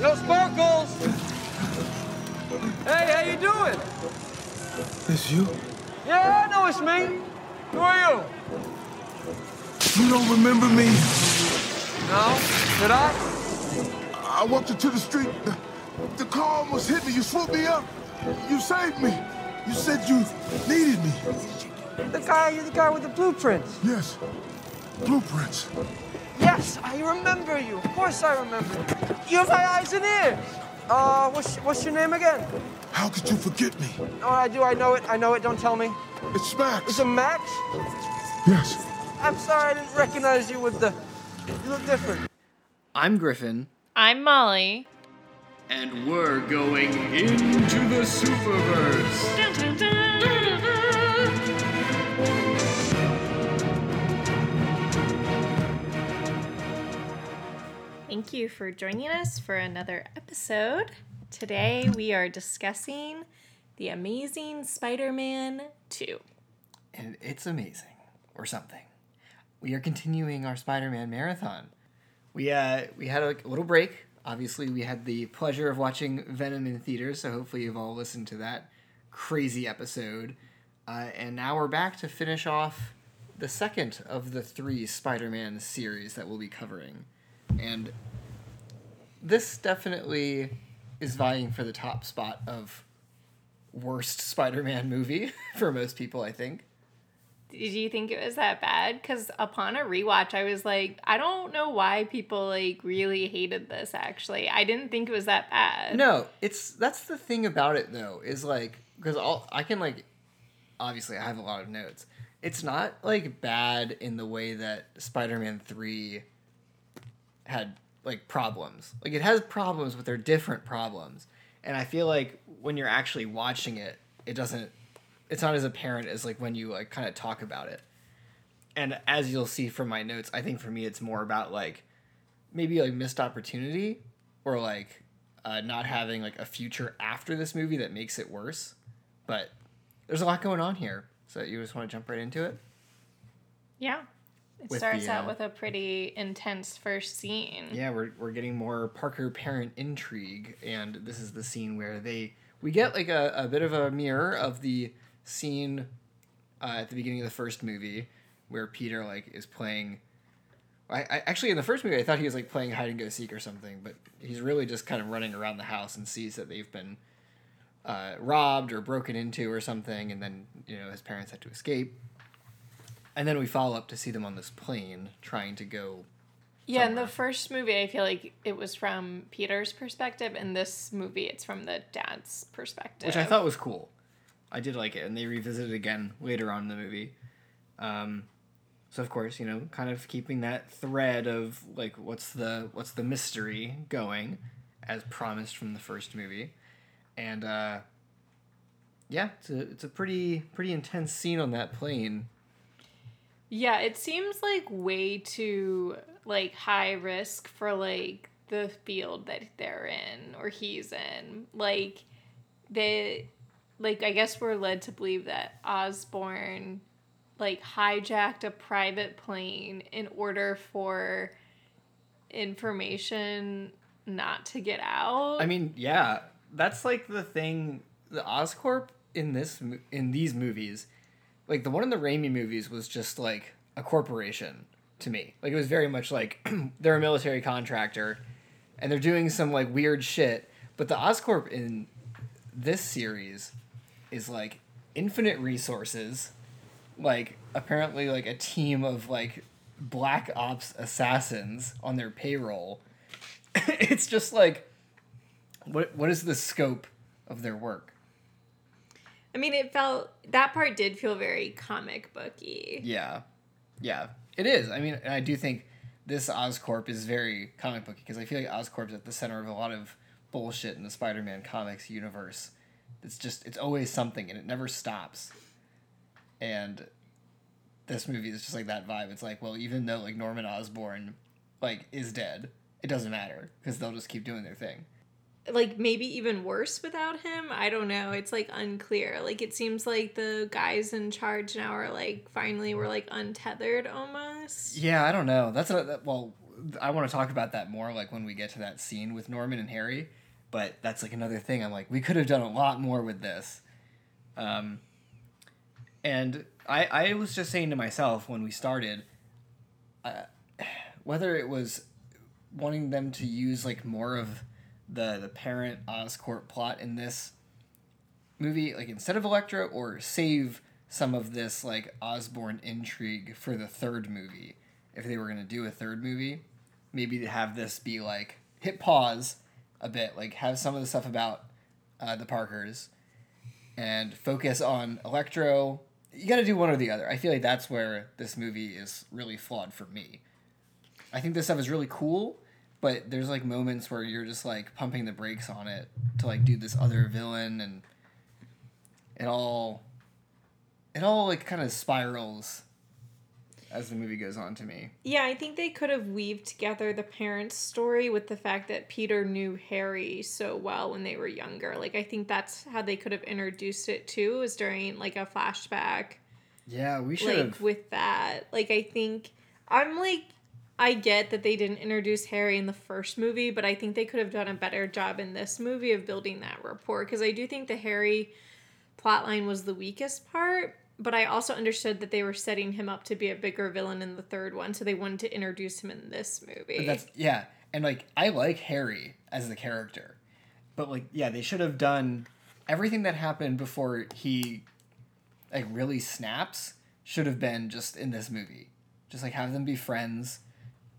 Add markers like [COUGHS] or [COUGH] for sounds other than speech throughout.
Yo, Sparkles! Hey, how you doing? It's you? Yeah, I know it's me. Who are you? You don't remember me? No? Did I? I walked into the street. The, the car almost hit me. You swooped me up. You saved me. You said you needed me. The guy, you're the guy with the blueprints. Yes. Blueprints. Yes, I remember you. Of course I remember. You have my eyes and ears. Uh, what's, what's your name again? How could you forget me? Oh, I do. I know it. I know it. Don't tell me. It's Max. Is it Max? Yes. I'm sorry I didn't recognize you with the. You look different. I'm Griffin, I'm Molly. and we're going into the Superverse. Dun, dun, dun, Thank you for joining us for another episode. Today we are discussing The Amazing Spider Man 2. And it's amazing, or something. We are continuing our Spider-Man marathon. We uh we had a little break. Obviously, we had the pleasure of watching Venom in theaters, so hopefully you've all listened to that crazy episode. Uh, and now we're back to finish off the second of the three Spider-Man series that we'll be covering. And this definitely is vying for the top spot of worst Spider-Man movie [LAUGHS] for most people, I think. Did you think it was that bad? Because upon a rewatch, I was like, I don't know why people like really hated this. Actually, I didn't think it was that bad. No, it's that's the thing about it though is like because all I can like obviously I have a lot of notes. It's not like bad in the way that Spider-Man 3 had like problems. Like it has problems but they're different problems. And I feel like when you're actually watching it, it doesn't it's not as apparent as like when you like kind of talk about it. And as you'll see from my notes, I think for me it's more about like maybe like missed opportunity or like uh, not having like a future after this movie that makes it worse. But there's a lot going on here. So you just want to jump right into it? Yeah. It starts the, out uh, with a pretty intense first scene. Yeah, we're, we're getting more Parker parent intrigue, and this is the scene where they we get like a, a bit of a mirror of the scene uh, at the beginning of the first movie where Peter like is playing. I, I actually in the first movie I thought he was like playing hide and go seek or something, but he's really just kind of running around the house and sees that they've been uh, robbed or broken into or something, and then you know his parents had to escape. And then we follow up to see them on this plane trying to go Yeah, in the first movie, I feel like it was from Peter's perspective. In this movie, it's from the dad's perspective. which I thought was cool. I did like it, and they revisit it again later on in the movie. Um, so of course, you know, kind of keeping that thread of like what's the what's the mystery going, as promised from the first movie, and uh, yeah, it's a it's a pretty pretty intense scene on that plane. Yeah, it seems like way too like high risk for like the field that they're in or he's in. Like they like I guess we're led to believe that Osborn like hijacked a private plane in order for information not to get out. I mean, yeah, that's like the thing. The Oscorp in this in these movies, like the one in the Raimi movies, was just like a corporation to me. Like it was very much like [CLEARS THROAT] they're a military contractor, and they're doing some like weird shit. But the Oscorp in this series is like infinite resources, like apparently like a team of like black ops assassins on their payroll. [LAUGHS] it's just like what what is the scope of their work? I mean, it felt that part did feel very comic booky. Yeah. Yeah. It is. I mean, I do think this Oscorp is very comic booky because I feel like Oscorp's at the center of a lot of bullshit in the Spider-Man comics universe. It's just it's always something and it never stops. And this movie is just like that vibe. It's like, well, even though like Norman Osborn like is dead, it doesn't matter because they'll just keep doing their thing. Like maybe even worse without him. I don't know. It's like unclear. Like it seems like the guys in charge now are like finally we're like untethered almost. Yeah, I don't know. That's a that, well, I want to talk about that more, like when we get to that scene with Norman and Harry. But that's like another thing. I'm like, we could have done a lot more with this. Um, and I, I was just saying to myself when we started, uh, [SIGHS] whether it was wanting them to use like more of the the parent Oscorp plot in this movie, like instead of Electro, or save some of this like Osborn intrigue for the third movie. If they were gonna do a third movie, maybe have this be like hit pause a bit, like have some of the stuff about uh, the Parkers, and focus on Electro. You got to do one or the other. I feel like that's where this movie is really flawed for me. I think this stuff is really cool, but there's like moments where you're just like pumping the brakes on it to like do this other villain and it all it all like kind of spirals as the movie goes on to me. Yeah, I think they could have weaved together the parents' story with the fact that Peter knew Harry so well when they were younger. Like I think that's how they could have introduced it too, was during like a flashback. Yeah, we should Like with that. Like I think I'm like I get that they didn't introduce Harry in the first movie, but I think they could have done a better job in this movie of building that rapport because I do think the Harry plotline was the weakest part, but I also understood that they were setting him up to be a bigger villain in the third one, so they wanted to introduce him in this movie. That's yeah, and like I like Harry as the character, but like yeah, they should have done everything that happened before he like really snaps should have been just in this movie. Just like have them be friends,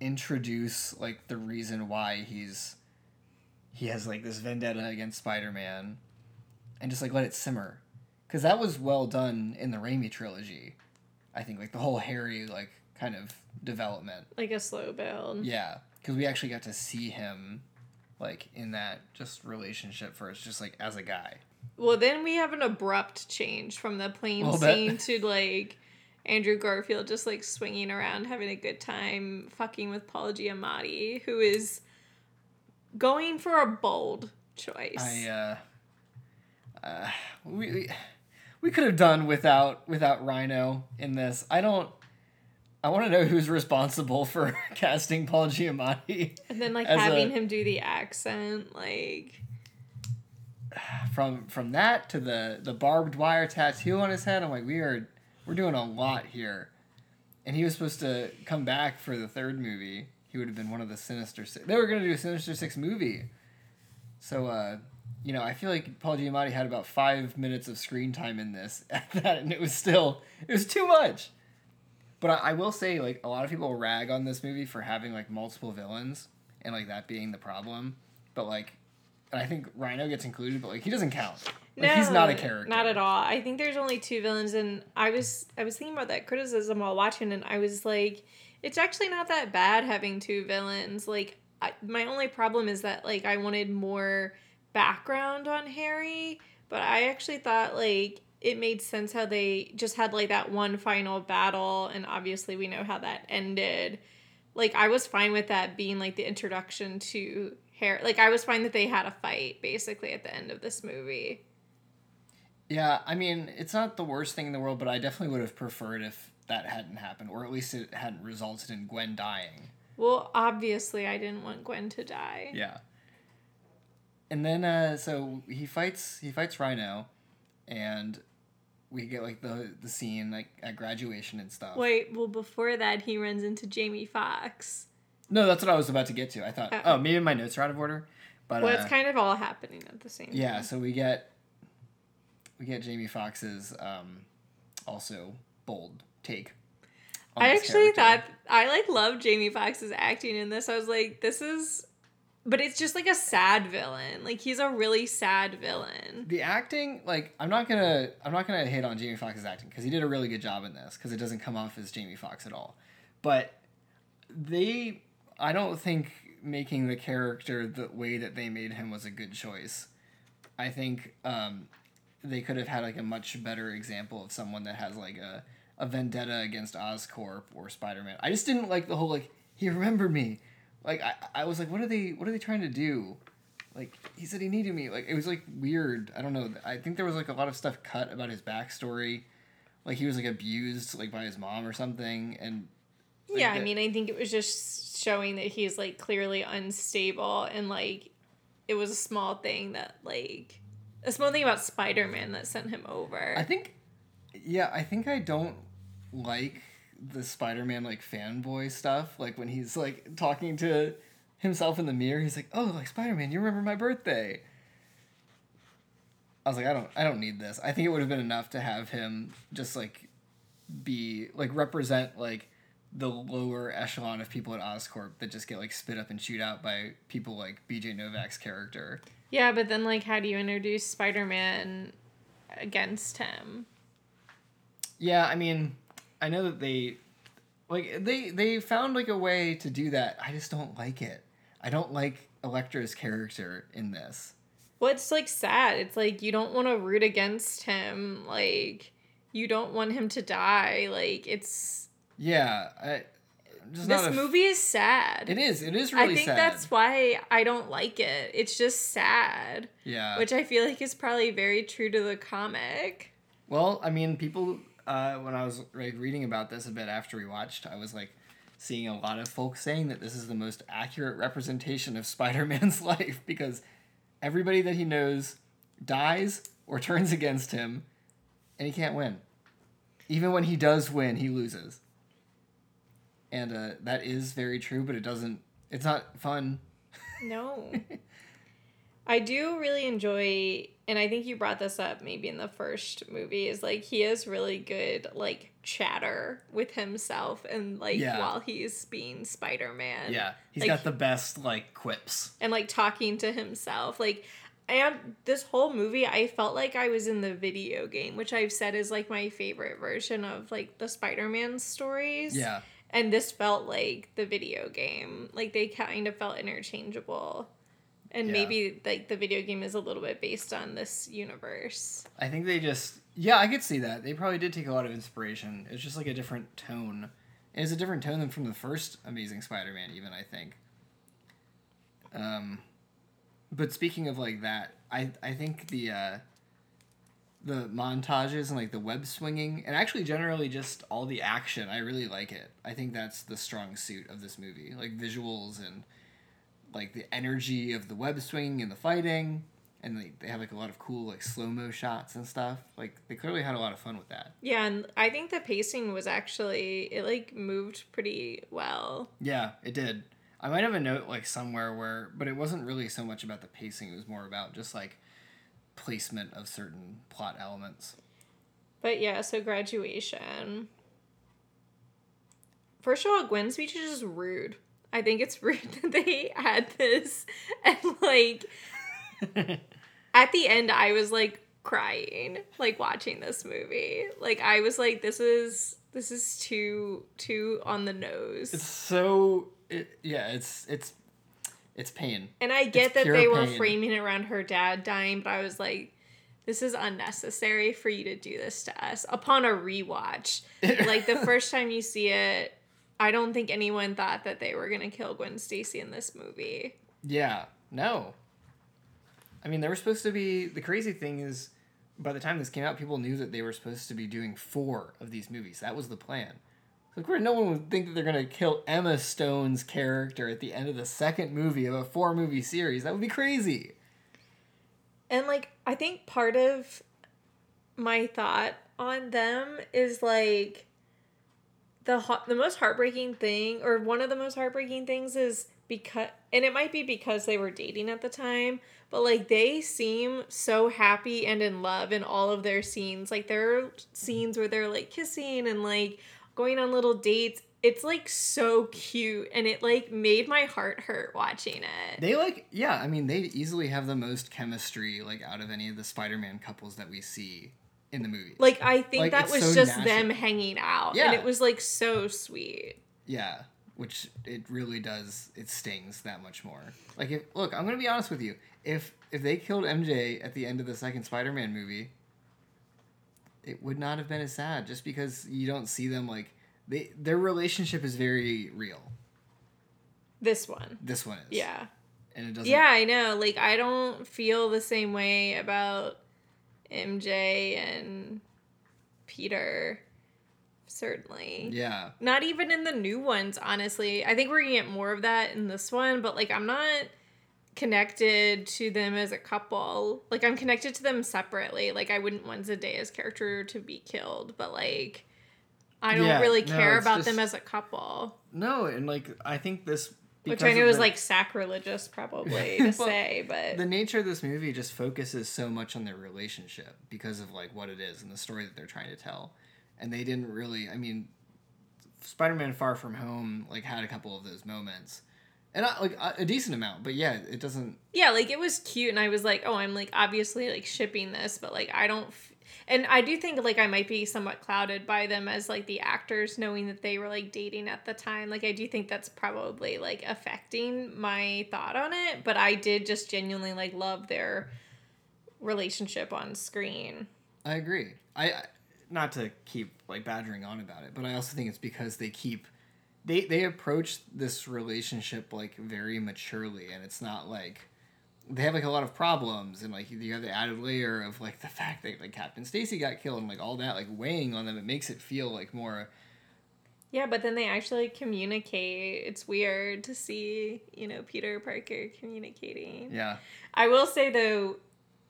introduce like the reason why he's he has like this vendetta against Spider-Man and just like let it simmer. Cuz that was well done in the Raimi trilogy. I think like the whole Harry like kind of development. like a slow build. Yeah, because we actually got to see him, like in that just relationship first, just like as a guy. Well, then we have an abrupt change from the plane Little bit. scene to like Andrew Garfield just like swinging around, having a good time, fucking with Paul Giamatti, who is going for a bold choice. I uh, uh we we, we could have done without without Rhino in this. I don't. I want to know who's responsible for [LAUGHS] casting Paul Giamatti and then like having a- him do the accent, like [SIGHS] from from that to the the barbed wire tattoo on his head. I'm like, we are we're doing a lot here, and he was supposed to come back for the third movie. He would have been one of the Sinister Six. They were gonna do a Sinister Six movie, so uh, you know, I feel like Paul Giamatti had about five minutes of screen time in this, [LAUGHS] and it was still it was too much. But I, I will say, like, a lot of people rag on this movie for having like multiple villains and like that being the problem. But like, and I think Rhino gets included, but like he doesn't count. Like he's not a character. Not at all. I think there's only two villains, and I was I was thinking about that criticism while watching, and I was like, it's actually not that bad having two villains. Like, I, my only problem is that like I wanted more background on Harry, but I actually thought like it made sense how they just had like that one final battle, and obviously we know how that ended. Like I was fine with that being like the introduction to Harry. Like I was fine that they had a fight basically at the end of this movie. Yeah, I mean, it's not the worst thing in the world, but I definitely would have preferred if that hadn't happened, or at least it hadn't resulted in Gwen dying. Well, obviously, I didn't want Gwen to die. Yeah. And then, uh, so he fights he fights Rhino, and we get like the the scene like at graduation and stuff. Wait, well, before that, he runs into Jamie Foxx. No, that's what I was about to get to. I thought, Uh, oh, maybe my notes are out of order, but Well, uh, it's kind of all happening at the same yeah. time. So we get we get Jamie Foxx's um, also bold take. I actually character. thought I like love Jamie Foxx's acting in this. I was like, this is, but it's just like a sad villain. Like he's a really sad villain. the acting like i'm not gonna i'm not gonna hate on jamie foxx's acting because he did a really good job in this because it doesn't come off as jamie foxx at all but they i don't think making the character the way that they made him was a good choice. I think um, they could have had like a much better example of someone that has like a, a vendetta against oscorp or spider-man. I just didn't like the whole like he remembered me. Like I, I was like what are they what are they trying to do? Like he said he needed me. Like it was like weird. I don't know. I think there was like a lot of stuff cut about his backstory. Like he was like abused like by his mom or something and Like, yeah, I mean, I think it was just showing that he's like clearly unstable and like it was a small thing that like a small thing about Spider-Man that sent him over. I think, yeah, I think I don't like the Spider-Man like fanboy stuff. Like when he's like talking to himself in the mirror, he's like, "Oh, like Spider-Man, you remember my birthday." I was like, I don't, I don't need this. I think it would have been enough to have him just like be like represent like the lower echelon of people at Oscorp that just get like spit up and shoot out by people like BJ Novak's character. yeah, but then like how do you introduce Spider-Man against him? Yeah, I mean, I know that they like they they found like a way to do that. I just don't like it. I don't like Electro's character in this. Well, it's like sad. It's like you don't want to root against him. Like you don't want him to die. Like it's Yeah, I this not a f- movie is sad. It is. It is really I think sad. that's why I don't like it. It's just sad, yeah. which I feel like is probably very true to the comic. Well, I mean, people. Uh, when I was like reading about this a bit after we watched, I was like seeing a lot of folks saying that this is the most accurate representation of [LAUGHS] Spider-Man's [LAUGHS] life because everybody that he knows dies or turns [LAUGHS] against him, and he can't win. Even when he does win, he loses. And uh, that is very true, but it doesn't. It's not fun. No. [LAUGHS] I do really enjoy and I think you brought this up maybe in the first movie is like he has really good like chatter with himself and like Yeah. while he's being Spider-Man. Yeah, he's Like- got the best like quips. and like talking to himself like and this whole movie i felt like i was in the video game which i've said is like my favorite version of like the spider-man stories Yeah. And this felt like the video game like they kind of felt interchangeable and Yeah. maybe like the video game is a little bit based on this universe I think they just yeah, I could see that. They probably did take a lot of inspiration. It's just like a different tone. And it's a different tone than from the first Amazing Spider-Man even, I think. Um but speaking of like that, I I think the uh the montages and like the web swinging and actually generally just all the action, I really like it. I think that's the strong suit of this movie. Like visuals and like the energy of the web swinging and the fighting and they, they have like a lot of cool like slow mo shots and stuff like they clearly had a lot of fun with that yeah and i think the pacing was actually it like moved pretty well yeah it did i might have a note like somewhere where but it wasn't really so much about the pacing it was more about just like placement of certain plot elements But yeah, so graduation. First of all, Gwen's speech is just rude. I think it's [LAUGHS] rude that they had this and like [LAUGHS] at the end I was like crying like watching this movie. Like I was like this is this is too too on the nose. it's so it, yeah it's it's it's pain and I get it's that they were framing it around her dad dying, but I was like this is unnecessary for you to do this to us upon a rewatch. [LAUGHS] like the first time you see it, I don't think anyone thought that they were gonna kill Gwen Stacy in this movie. Yeah, no. I mean, they were supposed to be. The crazy thing is, by the time this came out, people knew that they were supposed to be doing four of these movies. That was the plan. Course, no one would think that they're going to kill Emma Stone's character at the end of the second movie of a four movie series. That would be crazy. And like I think part of my thought on them is like the ho- the most heartbreaking thing or one of the most heartbreaking things is because and it might be because they were dating at the time but like they seem so happy and in love in all of their scenes like there are scenes where they're like kissing and like going on little dates it's like so cute and it like made my heart hurt watching it They like, yeah, I mean, they easily have the most chemistry, like, out of any of the Spider Man couples that we see in the movie. Like I think Like, that was so just natural. them hanging out, Yeah. and it was like so sweet. Yeah, which it really does. It stings that much more. Like if look, I'm gonna be honest with you. If if they killed MJ at the end of the second Spider-Man movie, it would not have been as sad. Just because you don't see them like they their relationship is very real. This one, This one is. yeah, and it doesn't. yeah, I know. Like I don't feel the same way about MJ and Peter certainly. Yeah. Not even in the new ones, honestly. I think we're gonna get more of that in this one, but like I'm not connected to them as a couple. Like I'm connected to them separately. Like I wouldn't want Zendaya's character to be killed, but like I don't Yeah, really care it's about just- them as a couple. No, and like I think this Which I know is like sacrilegious probably [LAUGHS] to Well, say, but the nature of this movie just focuses so much on their relationship because of like what it is and the story that they're trying to tell and they didn't really i mean spider-man far from home like had a couple of those moments and I, like a, a decent amount but yeah it doesn't yeah, like it was cute, and I was like, oh, I'm like obviously like shipping this, but like I don't. F- and I do think like I might be somewhat clouded by them as like the actors knowing that they were like dating at the time. Like I do think that's probably like affecting my thought on it, but I did just genuinely like love their relationship on screen. i agree I, I not to keep like badgering on about it but i also think it's because they keep they they approach this relationship like very maturely and it's not like they have like a lot of problems and like you have the added layer of like the fact that like Captain Stacy got killed and like all that like weighing on them it makes it feel like more Yeah, but then they actually communicate. It's weird to see, you know, Peter Parker communicating. yeah I will say though,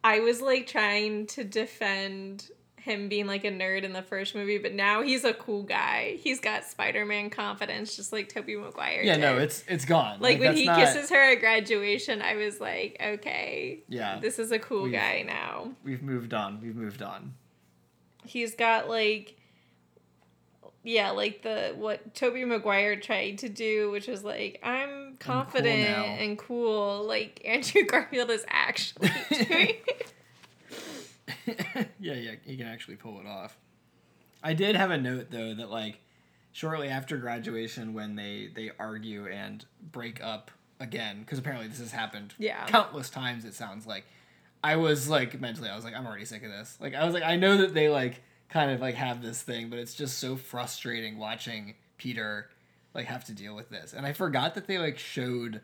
I was like trying to defend him being like a nerd in the first movie, but now he's a cool guy. He's got Spider-Man confidence, just like Tobey Maguire. yeah no it's it's gone like, when he not- kisses her at graduation, I was like, okay, yeah this is a cool We've- guy now. we've moved on we've moved on He's got like. Yeah, like the what Tobey Maguire tried to do, which was like, I'm confident now. and cool. Like Andrew [LAUGHS] Garfield is actually [LAUGHS] doing. [LAUGHS] yeah, yeah, he can actually pull it off. I did have a note though that like shortly after graduation when they they argue and break up again because apparently this has happened Yeah. countless times it sounds like I was like mentally I was like I'm already sick of this. Like I was like I know that they like kind of like have this thing but it's just so frustrating watching Peter like have to deal with this. And I forgot that they like showed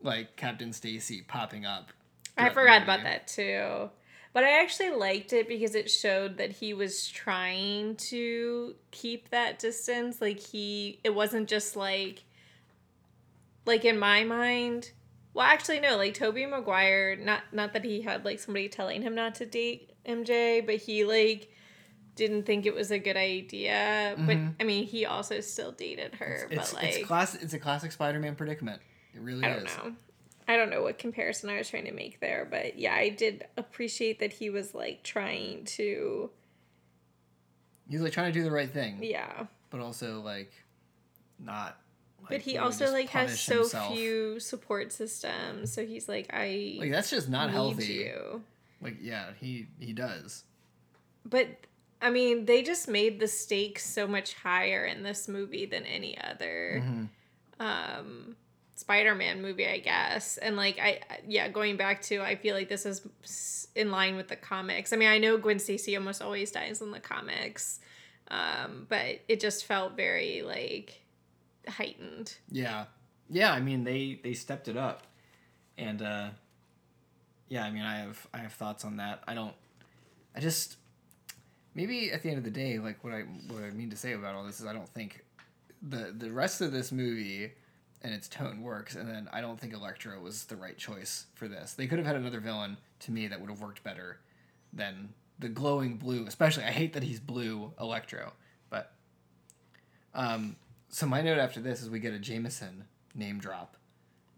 like Captain Stacy popping up. I forgot about that too. But I actually liked it because it showed that he was trying to keep that distance. Like he it wasn't just like like in my mind well actually no, like Tobey Maguire, not not that he had like somebody telling him not to date MJ, but he like didn't think it was a good idea. But I mean he also still dated her. Mm-hmm. It's but like it's class it's a classic Spider-Man predicament. It really I don't is. know. I don't know what comparison I was trying to make there, but yeah, I did appreciate that he was like trying to, He's like trying to do the right thing, yeah. but also like not. Like, But he also like has so himself. few support systems, so he's like, I Like that's just not healthy. you. Like yeah, he he does. But I mean, they just made the stakes so much higher in this movie than any other Mm-hmm. um Spider-Man movie, I guess. And like I yeah, going back to I feel like this is in line with the comics. I mean, I know Gwen Stacy almost always dies in the comics. Um, but it just felt very like heightened. Yeah, yeah. I mean they they stepped it up, and uh, yeah. I mean I have I have thoughts on that. I don't. I just maybe at the end of the day, like what I what I mean to say about all this is I don't think the the rest of this movie and its tone works, and then I don't think Electro was the right choice for this. They could have had another villain to me that would have worked better than the glowing blue. Especially, I hate that he's blue Electro, but um. So my note after this is we get a Jameson name drop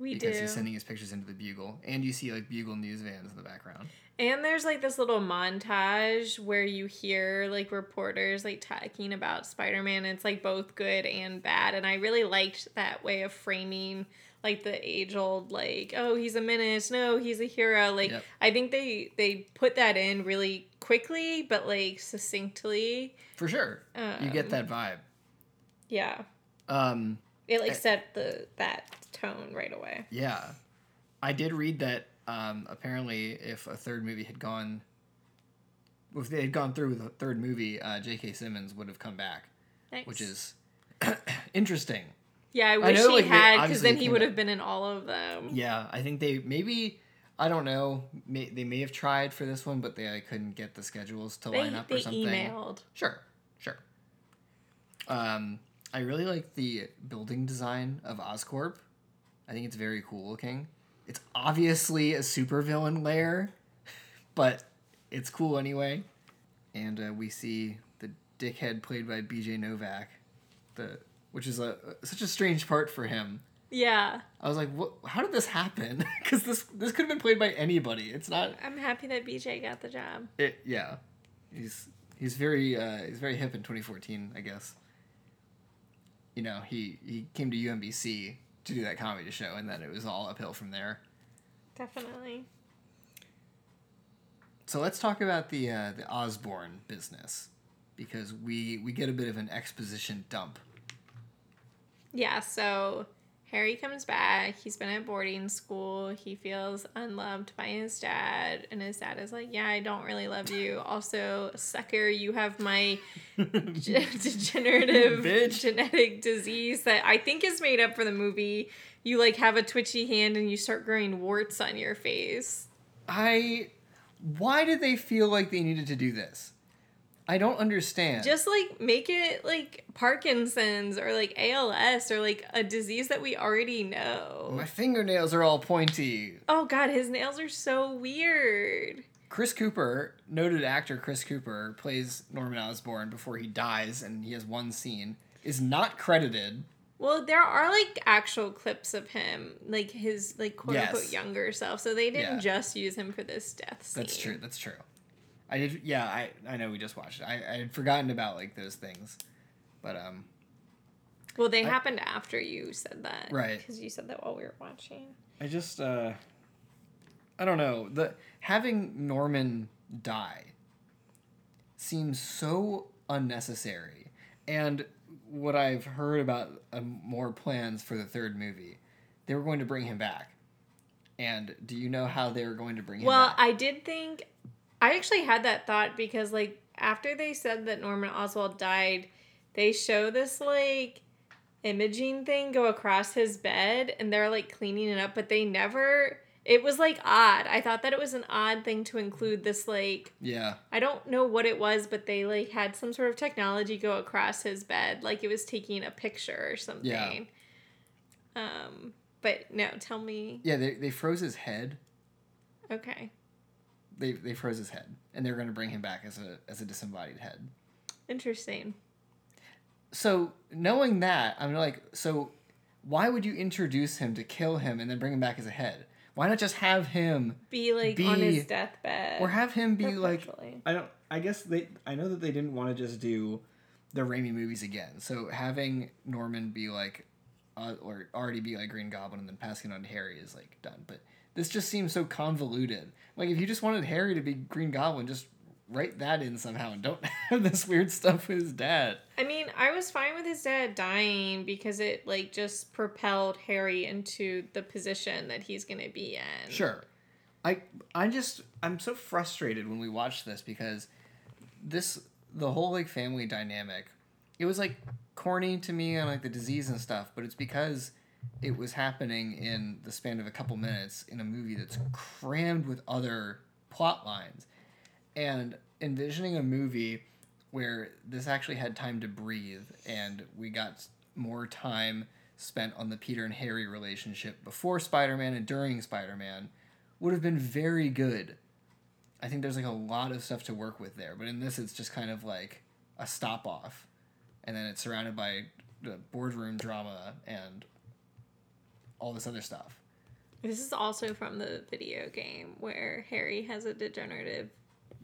We because do. he's sending his pictures into the Bugle, and you see like Bugle news vans in the background. And there's like this little montage where you hear like reporters like talking about Spider-Man. It's like both good and bad. And I really liked that way of framing like the age old like, oh, he's a menace. No, he's a hero. Like Yep. I think they they put that in really quickly but like succinctly. For sure, you get Um, that vibe. Yeah. Um, It like I- set the that tone right away. yeah, I did read that. Um, apparently, if a third movie had gone, if they had gone through with a third movie, uh, J.K. Simmons would have come back, Nice. which is [COUGHS] interesting. Yeah, I wish know, he like, had because then he would have been in all of them. Yeah, I think they maybe. I don't know. May, they may have tried for this one, but they uh, couldn't get the schedules to They, line up they or something. emailed. Sure, sure. Um, I really like the building design of Oscorp. I think it's very cool looking. It's obviously a supervillain lair, [LAUGHS] but it's cool anyway. And uh, we see the dickhead played by B.J. Novak, the which is a such a strange part for him. Yeah. I was like, what? How did this happen? [LAUGHS] Because this this could have been played by anybody. It's not. I'm happy that BJ got the job. It yeah, he's he's very uh, he's very hip in 2014, I guess. You know, he he came to UMBC to do that comedy show, and then it was all uphill from there. Definitely. So let's talk about the uh, the Osborn business, because we we get a bit of an exposition dump. Yeah, so Harry comes back. He's been at boarding school. He feels unloved by his dad. And his dad is like, Yeah, I don't really love you. Also, sucker, you have my [LAUGHS] ge- [LAUGHS] degenerative Bitch. genetic disease that I think is made up for the movie. You like have a twitchy hand and you start growing warts on your face. I why did they feel like they needed to do this? I don't understand. Just like make it like Parkinson's or like ALS or like a disease that we already know. my fingernails are all pointy. Oh god, his nails are so weird. Chris Cooper, noted actor Chris Cooper, plays Norman Osborn before he dies, and he has one scene. Is not credited. Well, there are like actual clips of him, like his like quote unquote Yes. younger self. So they didn't Yeah. just use him for this death scene. That's true. That's true. I did. Yeah, I I know we just watched it. I I had forgotten about like those things, but um, Well, they I- happened after you said that, Right. Because you said that while we were watching. I just uh, I don't know the having Norman die seems so unnecessary, and what I've heard about uh, more plans for the third movie, they were going to bring him back. And do you know how they were going to bring him Well, back? I did think I actually had that thought because like after they said that Norman Oswald died, they show this like imaging thing go across his bed and they're like cleaning it up, but they never it was like odd. I thought that it was an odd thing to include this like yeah. I don't know what it was, but they like had some sort of technology go across his bed like it was taking a picture or something. Yeah. Um but no, tell me. Yeah, they, they froze his head. Okay. They, they froze his head, and they're going to bring him back as a as a disembodied head. Interesting. So knowing that, I'm like, so why would you introduce him to kill him and then bring him back as a head? Why not just have him, be like on his deathbed. or have him be like? I don't. I guess they. I know that they didn't want to just do the Raimi movies again. So having Norman be like, uh, or already be like Green Goblin and then passing it on to Harry is like done. But this just seems so convoluted. Like if you just wanted Harry to be Green Goblin, just write that in somehow and don't [LAUGHS] have this weird stuff with his dad. I mean, I was fine with his dad dying because it like just propelled Harry into the position that he's gonna be in. Sure. I I just I'm so frustrated when we watch this because this the whole like family dynamic it was like corny to me on like the disease and stuff, but it's because it was happening in the span of a couple minutes in a movie that's crammed with other plot lines. And envisioning a movie where this actually had time to breathe and we got more time spent on the Peter and Harry relationship before Spider-Man and during Spider-Man would have been very good. I think there's like a lot of stuff to work with there, but in this it's just kind of like a stop off. And then it's surrounded by the boardroom drama and all this other stuff. This is also from the video game where Harry has a degenerative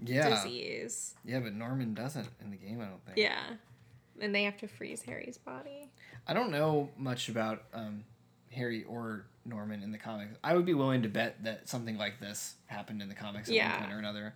Yeah. disease. Yeah, but Norman doesn't in the game, I don't think. Yeah. And they have to freeze Harry's body. I don't know much about um, Harry or Norman in the comics. I would be willing to bet that something like this happened in the comics at Yeah. one point or another.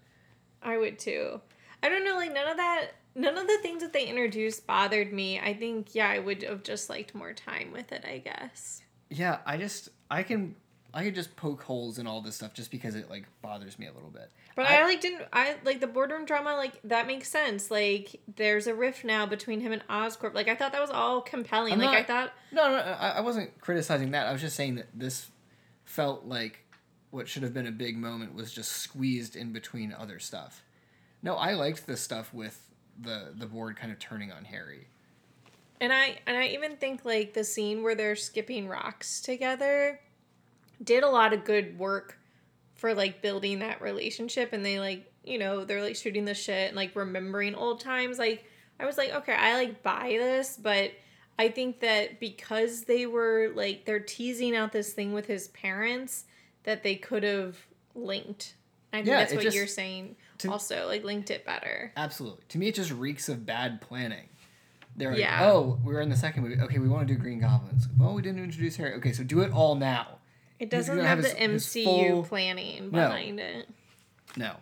I would too. I don't know, like none of that none of the things that they introduced bothered me. I think yeah, I would have just liked more time with it, I guess. Yeah, I just I can I could just poke holes in all this stuff just because it like bothers me a little bit. But I, like didn't I like the boardroom drama like that makes sense. Like there's a rift now between him and Oscorp. Like I thought that was all compelling. I'm like I not- thought No, no, I, I wasn't criticizing that. I was just saying that this felt like what should have been a big moment was just squeezed in between other stuff. No, I liked the stuff with the the board kind of turning on Harry. And I and I even think like the scene where they're skipping rocks together did a lot of good work for like building that relationship and they like, you know, they're like shooting the shit and like remembering old times. Like I was like, okay, I like buy this, but I think that because they were like they're teasing out this thing with his parents that they could have linked. I think Yeah, that's what just- you're saying. to- also, like linked it better. Absolutely. To me, it just reeks of bad planning. They're like, Yeah. oh, we're in the second movie. Okay, we want to do Green Goblins. Well, we didn't introduce Harry. Okay, so do it all now. It doesn't have, have the his- his MCU full- planning No. behind it. No.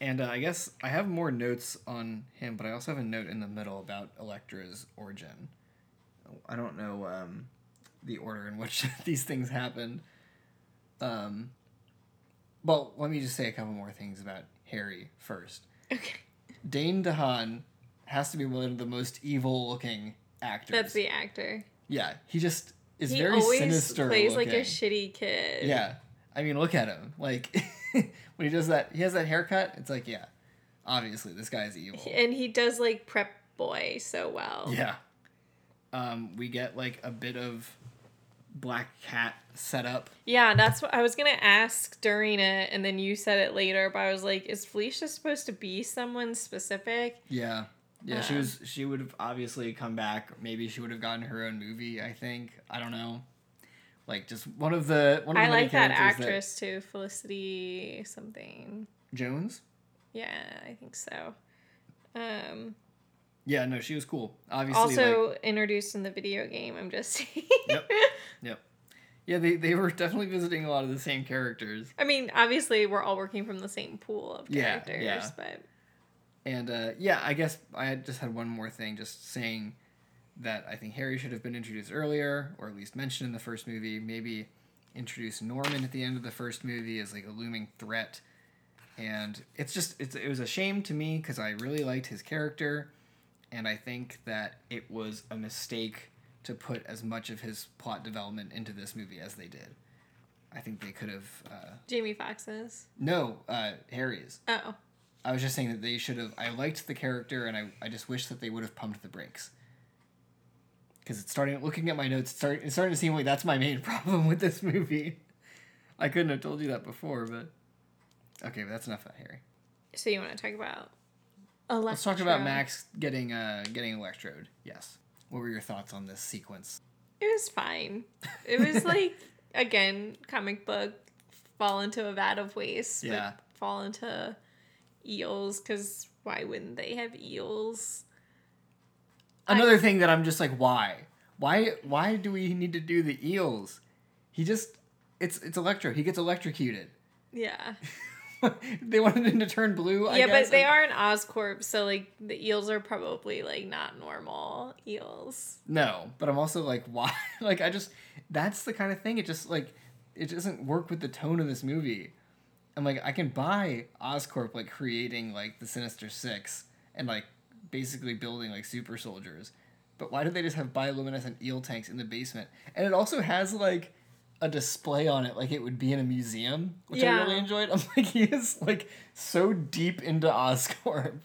And uh, I guess I have more notes on him, but I also have a note in the middle about Electro's origin. I don't know um, the order in which [LAUGHS] these things happened. Um, well, let me just say a couple more things about Harry first. Okay. Dane DeHaan has to be one of the most evil looking actors. That's the actor. Yeah, he just is he very always sinister. plays like a shitty kid. Yeah, I mean, look at him. Like [LAUGHS] when he does that, he has that haircut. It's like, yeah, obviously this guy's evil. And he does like prep boy so well. Yeah. Um, we get like a bit of Black Cat setup. Yeah, that's what I was gonna ask during it, and then you said it later. But I was like, is Felicia supposed to be someone specific? Yeah. Yeah, she Uh. was. She would have obviously come back. Maybe she would have gotten her own movie. I think. I don't know. Like just one of the one of the I like that actress too, Felicity something. Jones. Yeah, I think so. Um, Yeah, no, she was cool. Obviously, also like, introduced in the video game. I'm just [LAUGHS] saying. Yep. yep. Yeah, they, they were definitely visiting a lot of the same characters. I mean, obviously, we're all working from the same pool of Yeah, characters, yeah. but And uh, yeah, I guess I just had one more thing, just saying that I think Harry should have been introduced earlier, or at least mentioned in the first movie. Maybe introduce Norman at the end of the first movie as like a looming threat. And it's just it's it was a shame to me because I really liked his character, and I think that it was a mistake to put as much of his plot development into this movie as they did. I think they could have uh, Jamie Foxx's. no uh, Harry's. Oh, I was just saying that they should have. I liked the character, and I, I just wish that they would have pumped the brakes. Because it's starting. Looking at my notes, it's, start, it's starting to seem like that's my main [LAUGHS] problem with this movie. I couldn't have told you that before, but okay, but that's enough about Harry. so you want to talk about? Let's talk about Max getting uh getting electrode. Yes. What were your thoughts on this sequence? It was fine. It was [LAUGHS] like again comic book fall into a vat of waste. Yeah. fall into eels because why wouldn't they have eels? Another thing that I'm just like, why? Why? Why do we need to do the eels? He just, it's it's electro. He gets electrocuted. Yeah. [LAUGHS] they wanted him to turn blue. I yeah, guess. but they are an Oscorp, so like the eels are probably like not normal eels. No, but I'm also like, [LAUGHS] why? like, I just that's the kind of thing. It just like it doesn't work with the tone of this movie. I'm like, I can buy Oscorp like creating like the Sinister Six and like basically building like super soldiers, but why do they just have bioluminescent eel tanks in the basement? And it also has like a display on it, like it would be in a museum, which I really enjoyed. [LAUGHS] I'm like, he is like so deep into Oscorp.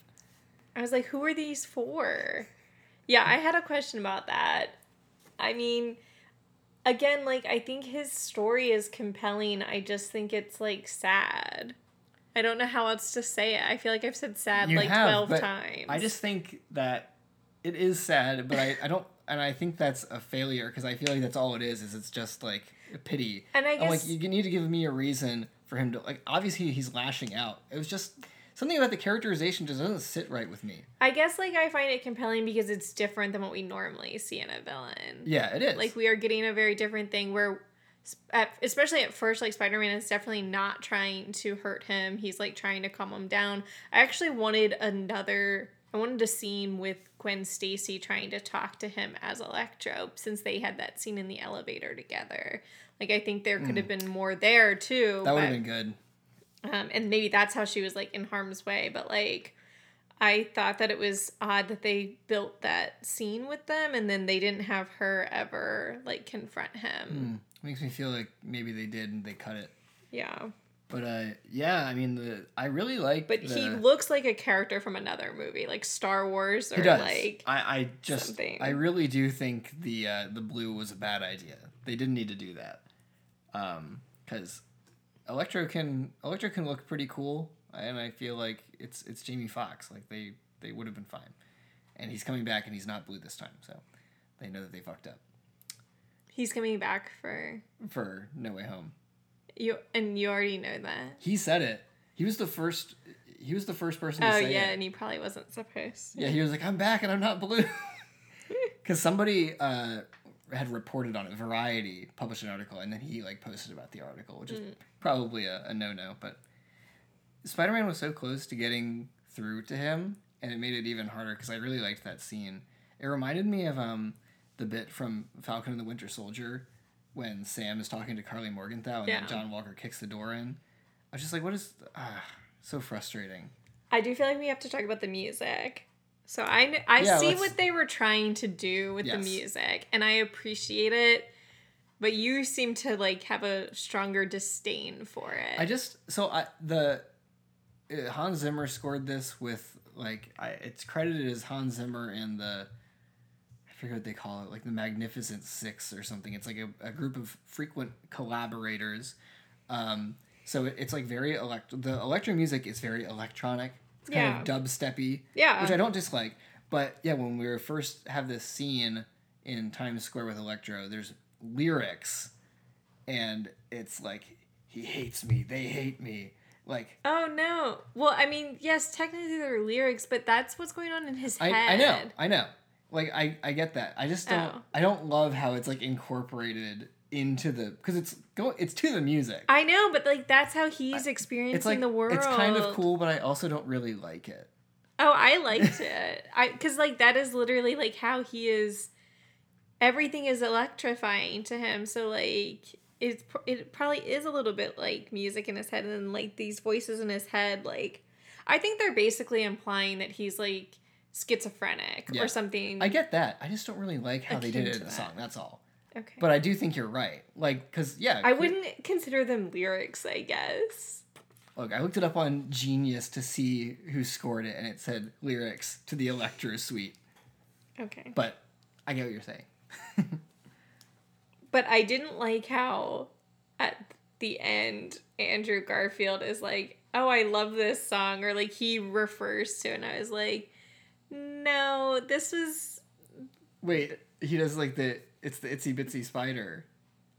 I was like, who are these for? Yeah, I had a question about that. I mean, again, like, I think his story is compelling. I just think it's, like, sad. I don't know how else to say it. I feel like I've said sad, You like, have, 12 times. I just think that it is sad, but I, I don't, and I think that's a failure because I feel like that's all it is. Is it's just like a pity. And I I'm like, you need to give me a reason for him to like. Obviously, he's lashing out. It was just something about the characterization just doesn't sit right with me. I guess, like, I find it compelling because it's different than what we normally see in a villain. Yeah, it is. Like, we are getting a very different thing where. At, especially at first, like Spider Man is definitely not trying to hurt him. He's like trying to calm him down. I actually wanted another. I wanted a scene with Gwen Stacy trying to talk to him as Electro, since they had that scene in the elevator together. Like I think there could hmm. have been more there too. That would have been good. Um, and maybe that's how she was like in harm's way but like i thought that it was odd that they built that scene with them and then they didn't have her ever like confront him Hmm. Makes me feel like maybe they did and they cut it. yeah But uh, yeah, I mean, the I really like. But the, he looks like a character from another movie, like Star Wars or He does. like I, I just something. I really do think the uh, the blue was a bad idea. They didn't need to do that. Um, because Electro can Electro can look pretty cool, and I feel like it's it's Jamie Foxx. Like they they would have been fine, and he's coming back, and he's not blue this time, so they know that they fucked up he's coming back for for No Way Home. you and you already know that. He said it. He was the first. He was the first person to Oh say yeah, it. and he probably wasn't supposed. Yeah, he was like, "I'm back and I'm not blue," [LAUGHS] because somebody uh, had reported on it. Variety published an article, and then he like posted about the article, which is probably a, a no no. But Spider Man was so close to getting through to him, and it made it even harder because I really liked that scene. It reminded me of um the bit from Falcon and the Winter Soldier when Sam is talking to Karli Morgenthau, and Yeah. then John Walker kicks the door in. I was just like, "What is?" Ah, so frustrating. I do feel like we have to talk about the music. So I I Yeah, see let's- what they were trying to do with the music, and I appreciate it. But you seem to like have a stronger disdain for it. I just so I the uh, Hans Zimmer scored this with like I it's credited as Hans Zimmer and the I forget what they call it like the Magnificent Six or something. It's like a, a group of frequent collaborators. Um, so it, it's like very elect the electro music is very electronic. It's kind Yeah. of dubsteppy, Yeah. which I don't dislike. But yeah, when we were first have this scene in Times Square with Electro, there's lyrics, and it's like he hates me, they hate me, like oh no. Well, I mean, yes, technically they're lyrics, but that's what's going on in his I, head. I know, I know, like I I get that. I just don't Oh. I don't love how it's like incorporated into the because it's go it's to the music. I know, but like that's how he's experiencing it's like the world. it's kind of cool, but I also don't really like it. Oh, I liked [LAUGHS] it. I because like that is literally like how he is. Everything is electrifying to him. So like it's it probably is a little bit like music in his head, and then like these voices in his head. Like I think they're basically implying that he's like schizophrenic Yeah. or something. I get that. I just don't really like how they did it in the that. song. That's all. okay, But I do think you're right. Like, cause yeah, I wouldn't consider them lyrics. I guess. Look, I looked it up on Genius to see who scored it, and it said lyrics to the Electro Suite. Okay. But I get what you're saying. [LAUGHS] But I didn't like how at the end Andrew Garfield is like, "Oh, I love this song," or like he refers to, it, and I was like, "No, this was." Wait, he does like the it's the itsy bitsy spider.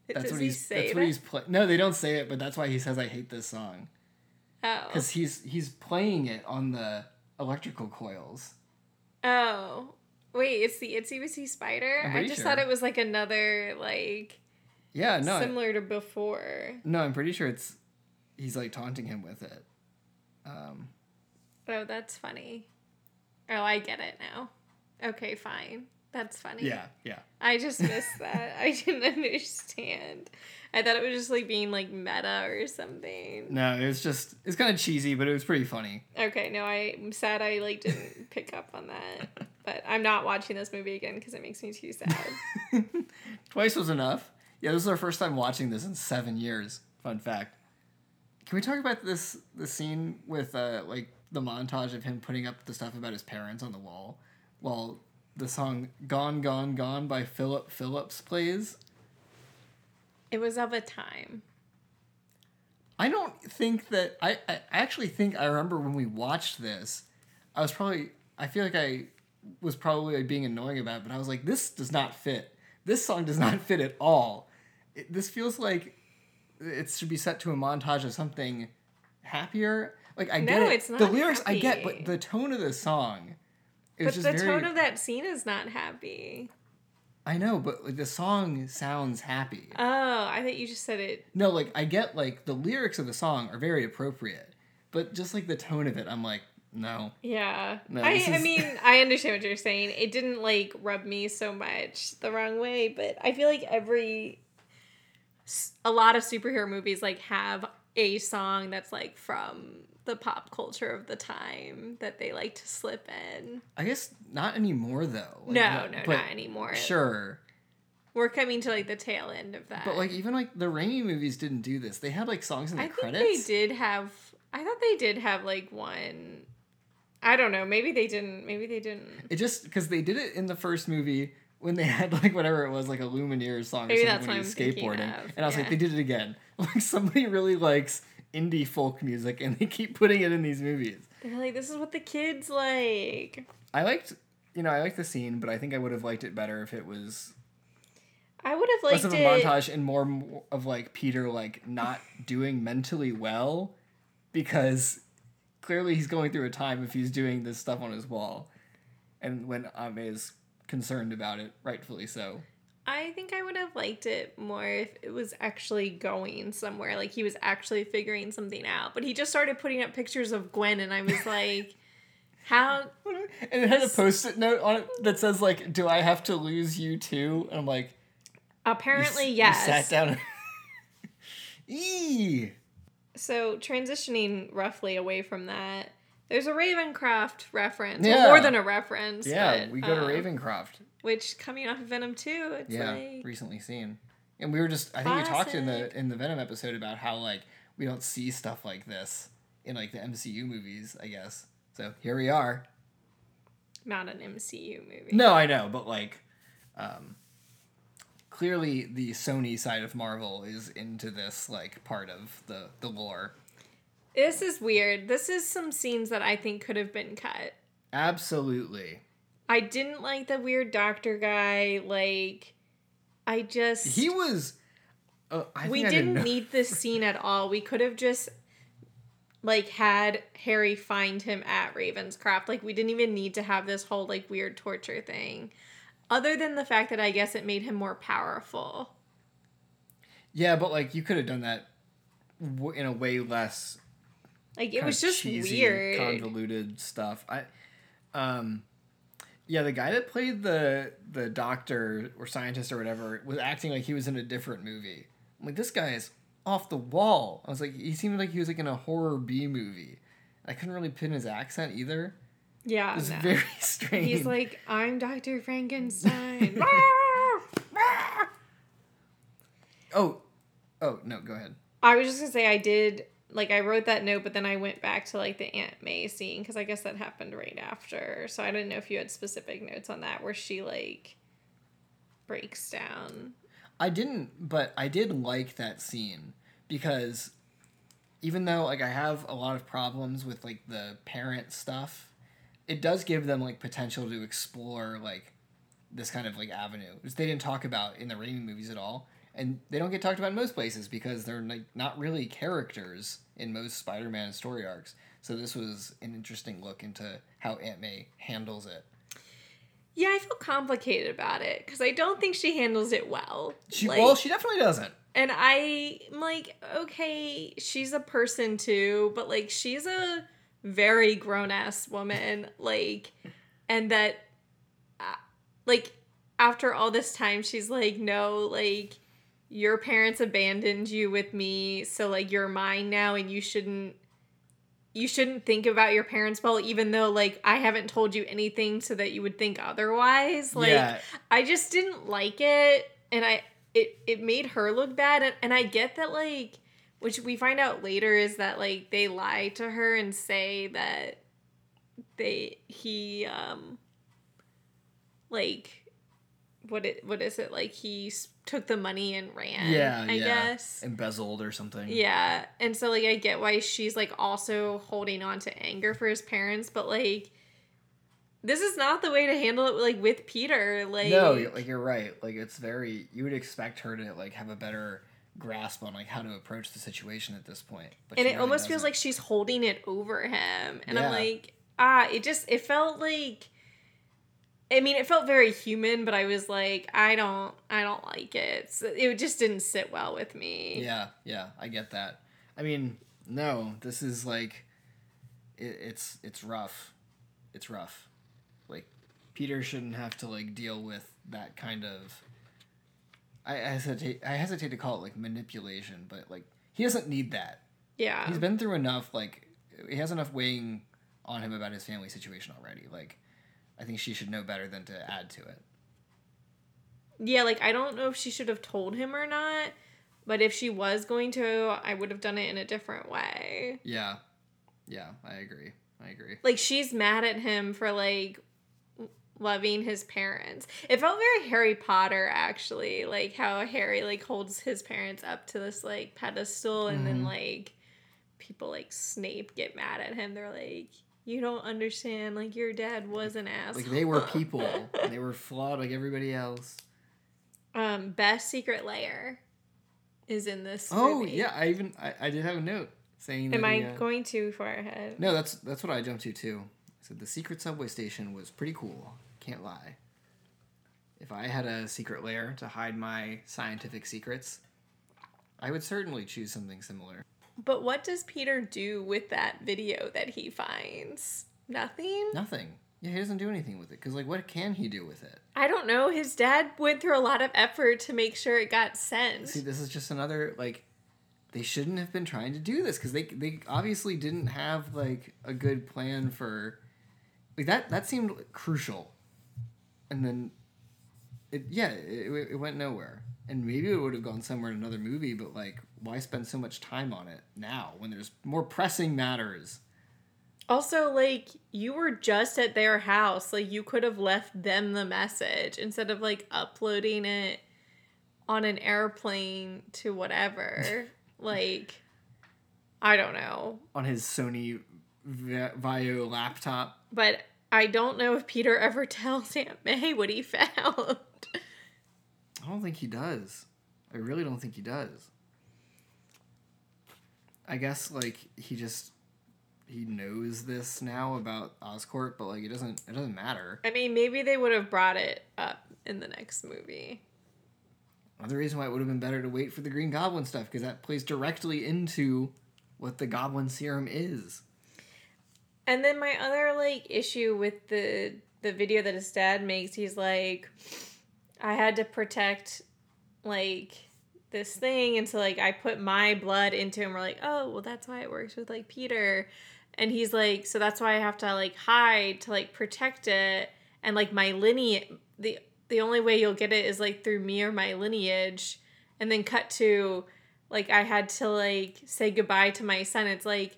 That's does what he he's. say That's what he's playing. No, they don't say it, but that's why he says I hate this song Oh. because he's he's playing it on the electrical coils. Oh. Wait, it's the Itsy Bitsy Spider. I just sure. thought it was like another like Yeah, no, similar to before. no, I'm pretty sure it's he's like taunting him with it. Um, Oh, that's funny. Oh, I get it now. Okay, fine. That's funny. yeah, yeah. I just missed that. I [LAUGHS] didn't understand. I thought it was just like being like meta or something. No, it was just it's kind of cheesy, but it was pretty funny. Okay, no, I'm sad I like didn't [LAUGHS] pick up on that. But I'm not watching this movie again because it makes me too sad. [LAUGHS] Twice was enough. Yeah, this is our first time watching this in seven years. Fun fact. Can we talk about this the scene with uh like the montage of him putting up the stuff about his parents on the wall while the song Gone Gone Gone by Phillip Phillips plays? it was of a time. I don't think that I, I actually think I remember when we watched this, I was probably I feel like I was probably like being annoying about it, but I was like, this does not fit. This song does not [LAUGHS] fit at all. It, this feels like it should be set to a montage of something happier. Like I get it. the lyrics I get, but the tone of the song But the very. tone of that scene is not happy. I know, but like, the song sounds happy. Oh, I thought you just said it. No, like I get like the lyrics of the song are very appropriate, but just like the tone of it, I'm like, no. Yeah. No, I, this I mean, [LAUGHS] I understand what you're saying. It didn't like rub me so much the wrong way, but I feel like every a lot of superhero movies like have a song that's like from the pop culture of the time that they like to slip in. I guess not anymore though. Like, no, no, but not anymore. Sure, we're coming to like the tail end of that. But like even like the Raimi movies didn't do this. They had like songs in the I credits. they did have. I thought they did have like one. I don't know. Maybe they didn't. Maybe they didn't. It just because they did it in the first movie when they [LAUGHS] had like whatever it was, like a Lumineers song or Maybe something that's when he was skateboarding. of, And I was like, they did it again. [LAUGHS] Like somebody really likes indie folk music and they keep putting it in these movies. They're like, this is what the kids like. I liked you know, I liked the scene, but I think I would have liked it better if it was I would have liked less of a it. montage and more of like Peter like not doing mentally well because clearly he's going through a time if he's doing this stuff on his wall. And when Ame is concerned about it, rightfully so. I think I would have liked it more if it was actually going somewhere. Like he was actually figuring something out. But he just started putting up pictures of Gwen, and I was like, [LAUGHS] how? And it had a post-it note on it that says like, "Do I have to lose you too?" And I'm like, Apparently, you, yes. You sat down. [LAUGHS] Eee. So transitioning roughly away from that, there's a Ravencroft reference. Yeah. Well, more than a reference. Yeah, but, we go to uh, Ravencroft. Which coming off of Venom 2, it's Yeah, like recently seen. And we were just I think we talked in the in the Venom episode about how like we don't see stuff like this in like the MCU movies, I guess. So here we are. not an MCU movie. No, I know, but like um clearly the Sony side of Marvel is into this like part of the the lore. This is weird. This is some scenes that I think could have been cut. Absolutely. I didn't like the weird doctor guy. Like, I just. He was uh, I we didn't know- need this [LAUGHS] scene at all. We could have just like had Harry find him at Ravencroft. Like we didn't even need to have this whole like weird torture thing. Other than the fact that I guess it made him more powerful. Yeah, but like you could have done that w- in a way less Like it was just cheesy, weird. convoluted stuff. I, um, yeah, the guy that played the the doctor or scientist or whatever was acting like he was in a different movie. I'm like, this guy is off the wall. I was like, he seemed like he was like in a horror B movie. I couldn't really pin his accent either. yeah, It was no. very [LAUGHS] strange. He's like, I'm Dr. Frankenstein. [LAUGHS] oh, oh no, go ahead. I was just gonna say I did like I wrote that note, but then I went back to like the Aunt May scene because I guess that happened right after. So I didn't know if you had specific notes on that where she like breaks down. I didn't, but I did like that scene because even though like I have a lot of problems with like the parent stuff, it does give them like potential to explore like this kind of like avenue, which they didn't talk about in the Raimi movies at all, and they don't get talked about in most places because they're like not really characters in most Spider-Man story arcs. So this was an interesting look into how Aunt May handles it. Yeah, I feel complicated about it because I don't think she handles it well. She Like- well, she definitely doesn't. and I'm like, okay, she's a person too, but like she's a very grown ass woman, like, and that, uh, like, after all this time, she's like, no, like, your parents abandoned you with me, so like you're mine now, and you shouldn't. You shouldn't think about your parents well, even though like I haven't told you anything so that you would think otherwise. Like yeah, I just didn't like it, and I it it made her look bad, and, and I get that like, which we find out later is that like they lie to her and say that they he um like what it what is it like he s- took the money and ran yeah, I yeah. guess embezzled or something. yeah and so like I get why she's like also holding on to anger for his parents but like this is not the way to handle it like with Peter like no, like you're right. Like it's very you would expect her to like have a better grasp on like how to approach the situation at this point. But and it really almost feels doesn't. like she's holding it over him and Yeah. i'm like ah it just it felt like i mean it felt very human but i was like i don't i don't like it so it just didn't sit well with me Yeah, yeah, I get that. I mean, no, this is like it, it's it's rough. It's rough. Like Peter shouldn't have to like deal with that kind of I hesitate I hesitate to call it like manipulation, but like he doesn't need that. yeah He's been through enough like he has enough weighing on him about his family situation already. Like I think she should know better than to add to it. yeah, like I don't know if she should have told him or not, but if she was going to, I would have done it in a different way. Yeah. Yeah, I agree. I agree. Like she's mad at him for like loving his parents. It felt very Harry Potter actually, like how Harry like holds his parents up to this like pedestal and then mm-hmm. like people like Snape get mad at him. They're like you don't understand like your dad was an asshole. Like they were people. [LAUGHS] they were flawed like everybody else. um best secret layer is in this Oh movie. yeah, I even I, I did have a note saying Am that I he, uh, going too far ahead? No, that's that's what I jumped to too. I said the secret subway station was pretty cool. Can't lie. If I had a secret lair to hide my scientific secrets, I would certainly choose something similar. But what does Peter do with that video that he finds? Nothing? Nothing. Yeah, he doesn't do anything with it because like, what can he do with it? I don't know. His dad went through a lot of effort to make sure it got sent. See, this is just another like. They shouldn't have been trying to do this because they they obviously didn't have like a good plan for, like that that seemed crucial, and then, it yeah it, it went nowhere and maybe it would have gone somewhere in another movie but like why spend so much time on it now when there's more pressing matters Also, like, you were just at their house. Like, you could have left them the message instead of, like, uploading it on an airplane to whatever. [LAUGHS] like, I don't know. on his Sony Vi- VAIO laptop. But I don't know if Peter ever [LAUGHS] tells Aunt May what he found. I don't think he does. I really don't think he does. I guess like he just he knows this now about Oscorp, but like it doesn't it doesn't matter. I mean, maybe they would have brought it up in the next movie. Another reason why it would have been better to wait for the Green Goblin stuff because that plays directly into what the Goblin Serum is. And then my other like issue with the the video that his dad makes, he's like, I had to protect like this thing, and so like I put my blood into him. We're like, oh well, that's why it works with like Peter, and he's like, so that's why I have to like hide to like protect it, and like my lineage, the the only way you'll get it is like through me or my lineage, and then cut to like I had to like say goodbye to my son. It's like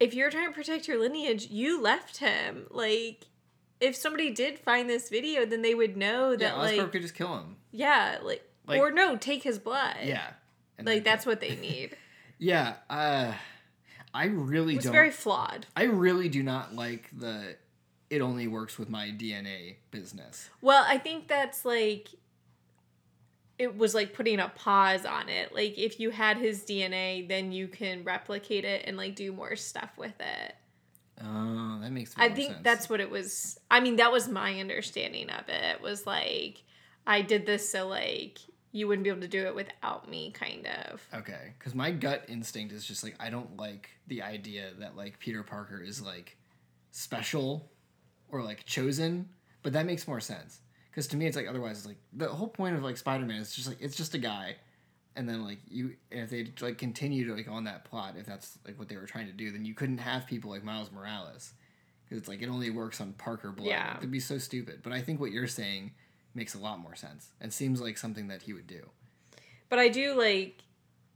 if you're trying to protect your lineage, you left him. Like, if somebody did find this video, then they would know that, Yeah, Oscorp like, could just kill him. yeah, like, Like- or no, take his blood. Yeah. Like that's what they [LAUGHS] need. Yeah, uh I really It's don't very flawed. I really do not like the it only works with my DNA business. Well, I think that's like it was like putting a pause on it. Like if you had his DNA, then you can replicate it and like do more stuff with it. Oh, that makes I think sense. that's what it was. I mean, that was my understanding of it. Was like I did this so like you wouldn't be able to do it without me, kind of. Okay, because my gut instinct is just like I don't like the idea that like Peter Parker is like special or like chosen, but that makes more sense. Because to me, it's like otherwise, it's like the whole point of like Spider Man is just like it's just a guy, and then like you, if they like continue to like on that plot, if that's like what they were trying to do, then you couldn't have people like Miles Morales, because it's like it only works on Parker blood. Yeah. it'd be so stupid. But I think what you're saying makes a lot more sense and seems like something that he would do. But I do like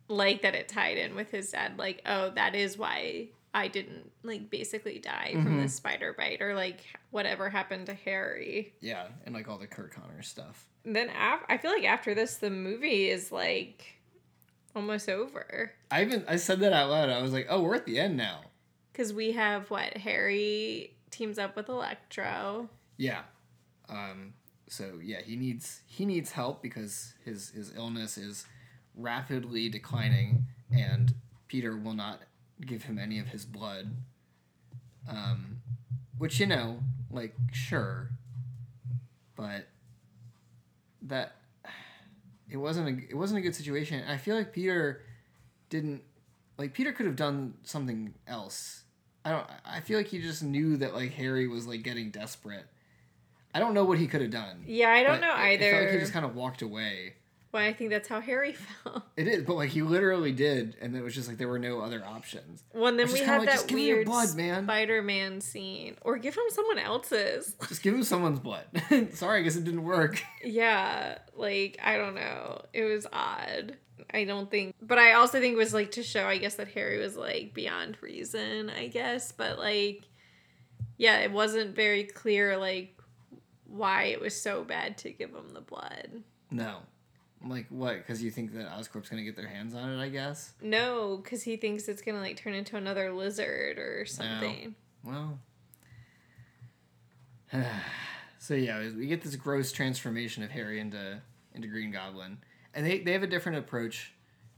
like that it tied in with his dad. Like, oh, that is why I didn't like basically die from the spider bite or like whatever happened to Harry. Yeah, and like all the Curt Connors stuff. And then af- I feel like after this, the movie is like almost over. I even I said that out loud. I was like, "Oh, we're at the end now." Because we have what? Harry teams up with Electro. Yeah. Um. So yeah, he needs he needs help because his his illness is rapidly declining, and Peter will not give him any of his blood. Um, which you know, like sure, but that it wasn't a it wasn't a good situation. I feel like Peter didn't like Peter could have done something else. I don't. I feel like he just knew that like Harry was like getting desperate. I don't know what he could have done. Yeah, I don't know it- It felt like either. he just kind of walked away. Why I think that's how Harry [LAUGHS] felt. It is, but like he literally did, and it was just like there were no other options. Well, and then we had like, that just give me your weird blood, man. Spider-Man scene, or give him someone else's. [LAUGHS] Just give him someone's blood. [LAUGHS] Sorry, I guess it didn't work. Yeah, like I don't know. It was odd. I don't think, but I also think it was like to show, I guess, that Harry was like beyond reason, I guess. But like, yeah, it wasn't very clear like why it was so bad to give him the blood. No, like what? Because you think that Oscorp's gonna get their hands on it? I guess. No, because he thinks it's gonna like turn into another lizard or something. No. Well. [SIGHS] so yeah, we get this gross transformation of Harry into into Green Goblin, and they they have a different approach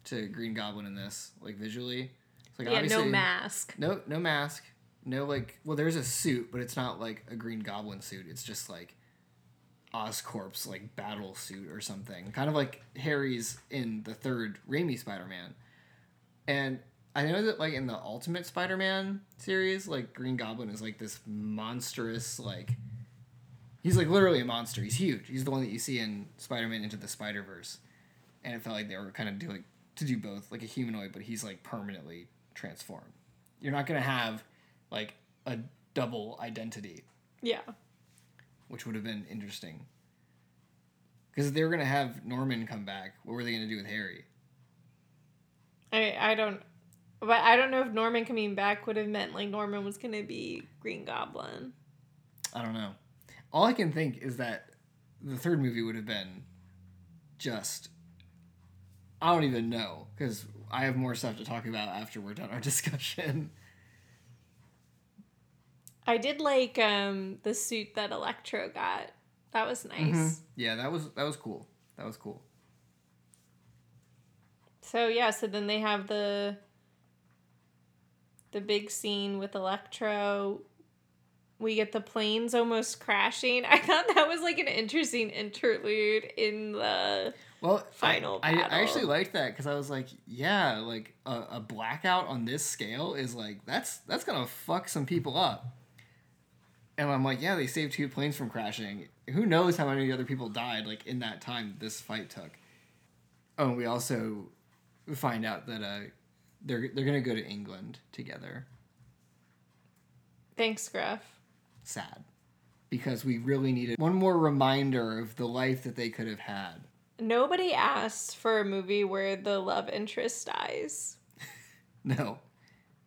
to Green Goblin in this, like visually. It's like Yeah, no mask. No, no mask. No, like, well, there's a suit, but it's not like a Green Goblin suit. It's just like Oscorp's like battle suit or something, kind of like Harry's in the third Raimi Spider-Man. And I know that like in the Ultimate Spider-Man series, like Green Goblin is like this monstrous like. He's like literally a monster. He's huge. He's the one that you see in Spider-Man Into the Spider-Verse, and it felt like they were kind of doing to do both, like a humanoid, but he's like permanently transformed. You're not gonna have like a double identity, Yeah. Which would have been interesting. Because they were gonna have Norman come back, what were they gonna do with Harry? I I don't, but I don't know if Norman coming back would have meant like Norman was gonna be Green Goblin. I don't know. All I can think is that the third movie would have been just. I don't even know because I have more stuff to talk about after we're done our [LAUGHS] discussion. I did like um the suit that Electro got. That was nice. Yeah, that was that was cool. That was cool. So yeah, so then they have the the big scene with Electro. We get the planes almost crashing. [LAUGHS] I thought that was like an interesting interlude in the Well, Final I, I, I actually liked that because I was like, yeah, like a, a blackout on this scale is like that's that's gonna fuck some people up. And I'm like, yeah, they saved two planes from crashing. Who knows how many other people died like in that time this fight took. Oh, and we also find out that uh, they're they're gonna go to England together. Thanks, Gruff. Sad, because we really needed one more reminder of the life that they could have had. Nobody asked for a movie where the love interest dies. [LAUGHS] No,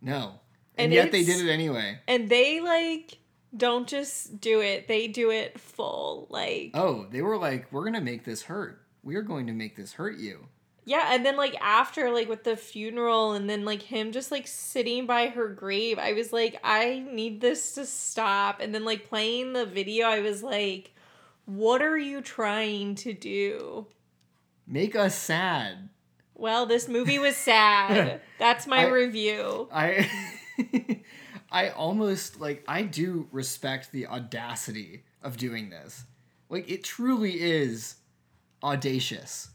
no, And and, yet they did it anyway. And they like don't just do it, they do it full. Like Oh, they were like, we're gonna make this hurt. We are going to make this hurt you. Yeah, and then like after like with the funeral and then like him just like sitting by her grave, I was like, I need this to stop. And then like playing the video, I was like, what are you trying to do? Make us sad. Well, this movie was sad. [LAUGHS] That's my I- review. I [LAUGHS] I almost like I do respect the audacity of doing this. Like it truly is audacious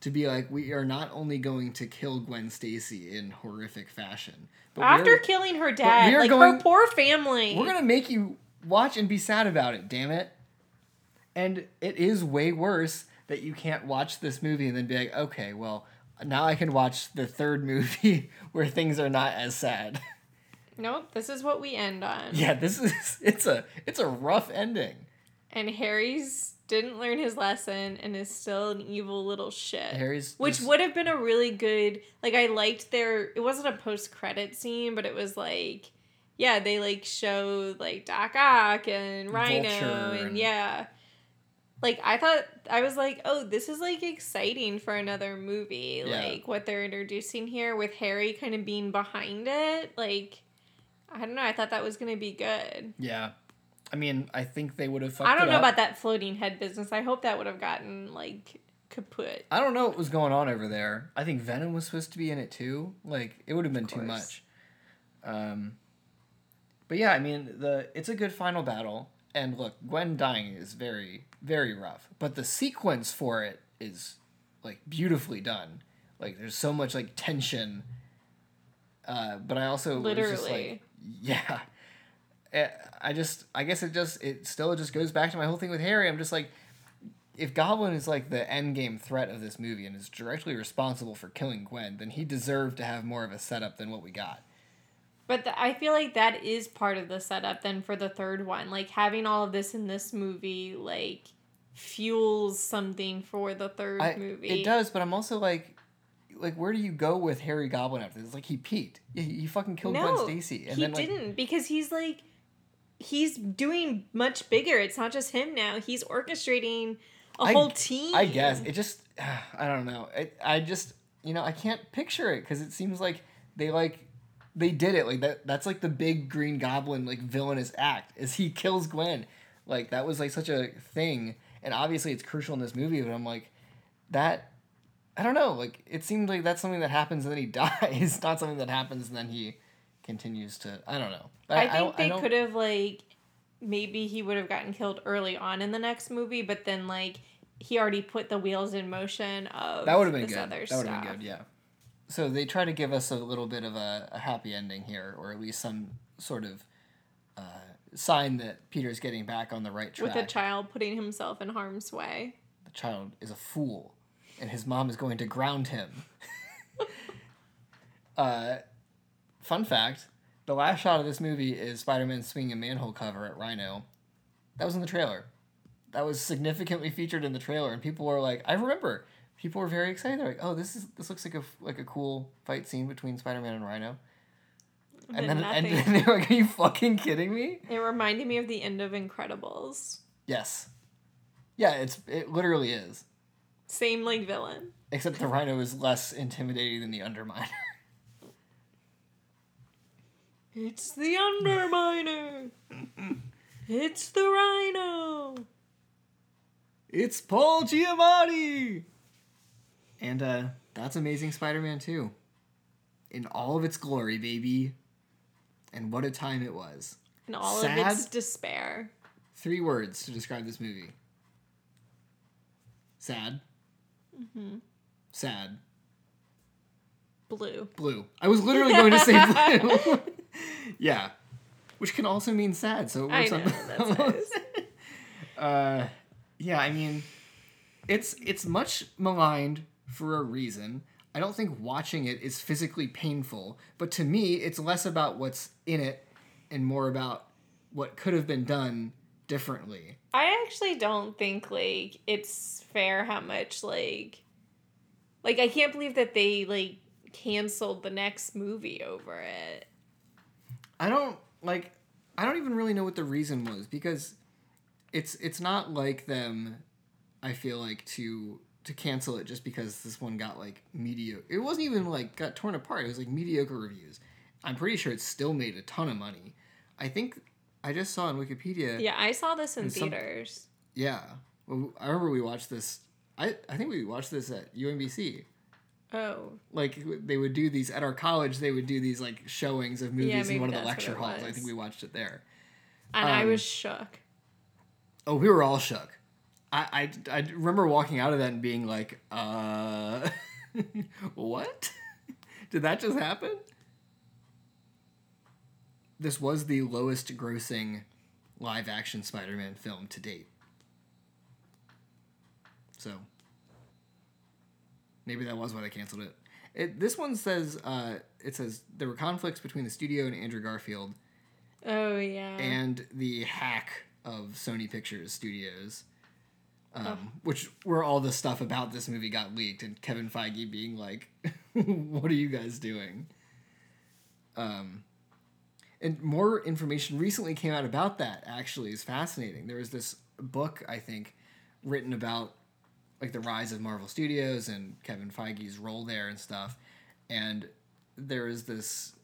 to be like we are not only going to kill Gwen Stacy in horrific fashion, but After killing her dad, like going- her poor family. we're gonna make you watch and be sad about it. Damn it! And it is way worse that you can't watch this movie and then be like, okay, well now I can watch the third [LAUGHS] movie where things are not as sad. Nope, this is what we end on. Yeah, this is [LAUGHS] it's a it's a rough ending. And Harry's didn't learn his lesson and is still an evil little shit. Harry's Which just- would have been a really good like I liked their it wasn't a post credit scene, but it was like yeah, they like showed like Doc Ock and Rhino and, and- yeah. Like I thought I was like, oh, this is like exciting for another movie. Yeah. Like what they're introducing here with Harry kind of being behind it. Like I don't know, I thought that was gonna be good. Yeah, I mean, I think they would have. I don't know up. about that floating head business. I hope that would have gotten like kaput. I don't know what was going on over there. I think Venom was supposed to be in it too. Like it would have been too much. Um, but yeah, I mean the it's a good final battle. And look, Gwen dying is very very rough, but the sequence for it is like beautifully done. Like there's so much like tension. Uh, but I also was just Literally. like, yeah. Eh, I just I guess it just it still just goes back to my whole thing with Harry. I'm just like if Goblin is like the end game threat of this movie and is directly responsible for killing Gwen, then he deserved to have more of a setup than what we got. But the, I feel like that is part of the setup then for the third one. Like having all of this in this movie, like fuels something for the third I, movie. It does, but I'm also like, like where do you go with Harry Goblin after this? Like he peaked. He, he fucking killed No, Gwen Stacy, and he then like didn't because he's like he's doing much bigger. It's not just him now. He's orchestrating a I- whole team. I guess it just [SIGHS] I don't know. I I just you know I can't picture it because it seems like they like they did it like that. That's like the big Green Goblin like villainous act is he kills Gwen. Like that was like such a thing, and obviously it's crucial in this movie. But I'm like that. I don't know. Like it seemed like that's something that happens and then he [LAUGHS] dies, not something that happens and then he continues to. I don't know. I think don't- they could have like maybe he would have gotten killed early on in the next movie, but then like he already put the wheels in motion of That would have been good. other That would have been good, yeah. So they try to give us a little bit of a, a happy ending here, or at least some sort of uh, sign that Peter's getting back on the right track. With a child putting himself in harm's way. the child is a fool, and his mom is going to ground him. [LAUGHS] uh, fun fact: the last shot of this movie is Spider-Man swinging a manhole cover at Rhino. That was in the trailer. That was significantly featured in the trailer, and people were like, "I remember." People were very excited. They're like, "Oh, this is this looks like a like a cool fight scene between Spider-Man and Rhino." And Then and nothing. [LAUGHS] then they were like, "Are you fucking kidding me?" It reminded me of the end of Incredibles. Yes. Yeah, it's it literally is. Same like villain. Except the Rhino is less intimidating than the Underminer. [LAUGHS] It's the Underminer. it's the Rhino. It's Paul Giamatti! And uh, that's Amazing Spider Man 2. In all of its glory, baby. And what a time it was. And all Sad? of its despair. Three words to describe this movie sad. Sad. Blue. Blue. I was literally going to say blue. [LAUGHS] yeah. Which can also mean sad, so it I know, on that's nice. [LAUGHS] uh yeah i mean it's it's much maligned for a reason i don't think watching it is physically painful but to me it's less about what's in it and more about what could have been done differently. I actually don't think like it's fair how much like like I can't believe that they like canceled the next movie over it. i don't like i don't even really know what the reason was because it's it's not like them i feel like to to cancel it just because this one got like mediocre it wasn't even like got torn apart it was like mediocre reviews. I'm pretty sure it still made a ton of money. I think i just saw on wikipedia Yeah, I saw this in There's some- theaters. yeah well, i remember we watched this i i think we watched this at umbc Oh, like they would do these at our college they would do these like showings of movies in one of the lecture halls i think we watched it there and I Um, was shook. Oh, we were all shook. I, I, I remember walking out of that and being like, uh, [LAUGHS] what? [LAUGHS] Did that just happen? This was the lowest grossing live action Spider Man film to date. So, maybe that was why they canceled it. it this one says, uh, it says there were conflicts between the studio and Andrew Garfield Oh yeah. and the hack of Sony Pictures Studios, um, which where all the stuff about this movie got leaked, and Kevin Feige being like, [LAUGHS] "What are you guys doing?" Um, and more information recently came out about that. Actually, is fascinating. There was this book I think written about like the rise of Marvel Studios and Kevin Feige's role there and stuff, and there is this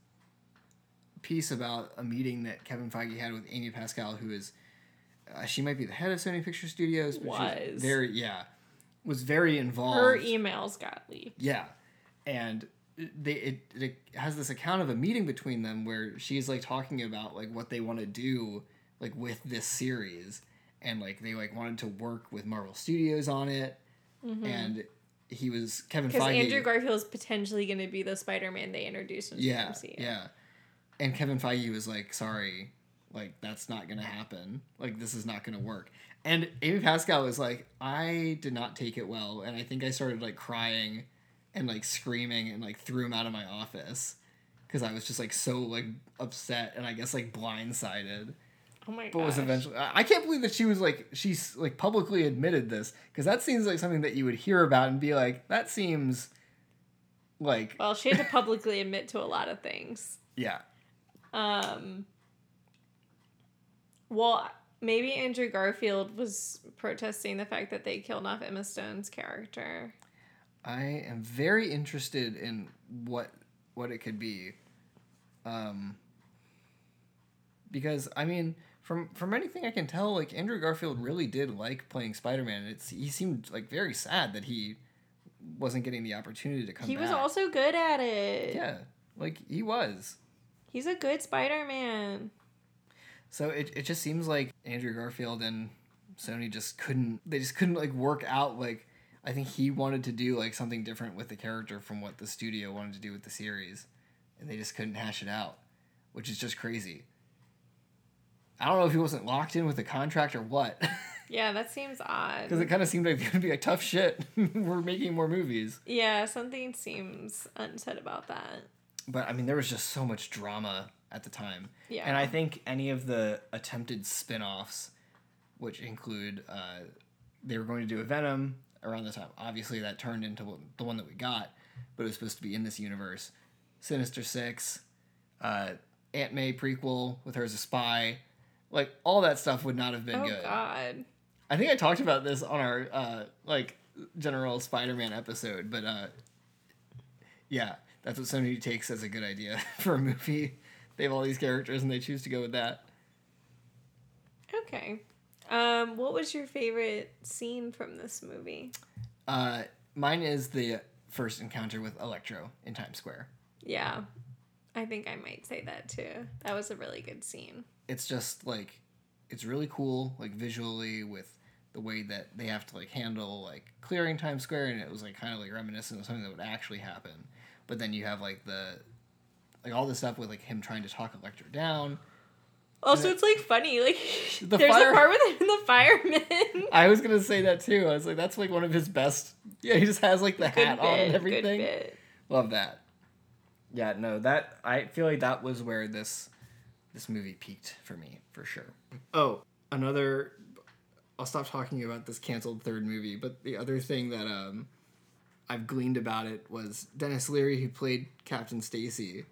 piece about a meeting that Kevin Feige had with Amy Pascal, who is uh, she might be the head of Sony Picture Studios, but she's Was. very yeah, was very involved. Her emails got leaked. Yeah, and they it, it has this account of a meeting between them where she's like talking about like what they want to do like with this series, and like they like wanted to work with Marvel Studios on it, mm-hmm. and he was Kevin Because Feige. Andrew Garfield is potentially going to be the Spider-Man they introduced into yeah, the MCU. yeah, and Kevin Feige was like, "Sorry, Like that's not gonna happen. Like this is not gonna work. And Amy Pascal was like, I did not take it well, and I think I started like crying and like screaming and like threw him out of my office because I was just like so like upset and I guess like blindsided. Oh my god. But was eventually I I can't believe that she was like she's like publicly admitted this because that seems like something that you would hear about and be like that seems like Well, she had to publicly admit to a lot of things. yeah Um. Well, maybe Andrew Garfield was protesting the fact that they killed off Emma Stone's character. I am very interested in what what it could be. Um because I mean from from anything I can tell like Andrew Garfield really did like playing Spider-Man. It's he seemed like very sad that he wasn't getting the opportunity to come he was also good at it. Yeah, like he was. He's a good Spider Man. So it, it just seems like Andrew Garfield and Sony just couldn't they just couldn't like work out like I think he wanted to do like something different with the character from what the studio wanted to do with the series and they just couldn't hash it out, which is just crazy. I don't know if he wasn't locked in with a contract or what. [LAUGHS] Yeah, that seems odd. Because it kind of seemed like [LAUGHS] it would be like tough shit. [LAUGHS] We're making more movies. yeah, something seems unsaid about that. But I mean, there was just so much drama at the time. Yeah. And I think any of the attempted spin offs, which include, uh, they were going to do a Venom around the time. Obviously, that turned into the one that we got, but it was supposed to be in this universe. Sinister Six, uh, Aunt May prequel with her as a spy. Like, all that stuff would not have been good. oh good. God. I think I talked about this on our uh like general Spider-Man episode, but uh yeah, that's what Sony takes as a good idea [LAUGHS] for a movie. They have all these characters and they choose to go with that. Okay. Um, what was your favorite scene from this movie? Uh mine is the first encounter with Electro in Times Square. Yeah. I think I might say that too. That was a really good scene. It's just like it's really cool like visually with the way that they have to like handle like clearing Times Square and it was like kind of like reminiscent of something that would actually happen. But then you have like the like all this stuff with like him trying to talk Electro down. Also, Yeah. it's like funny. Like, The [LAUGHS] there's fire- a part with him and the fireman. [LAUGHS] I was gonna say that too. I was like, that's like one of his best. Yeah, he just has like the Good hat on and bit, good everything. bit. Love that. Yeah, no, that I feel like that was where this this movie peaked for me for sure. Oh, another. I'll stop talking about this canceled third movie, but the other thing that um, I've gleaned about it was Denis Leary, who played Captain Stacy,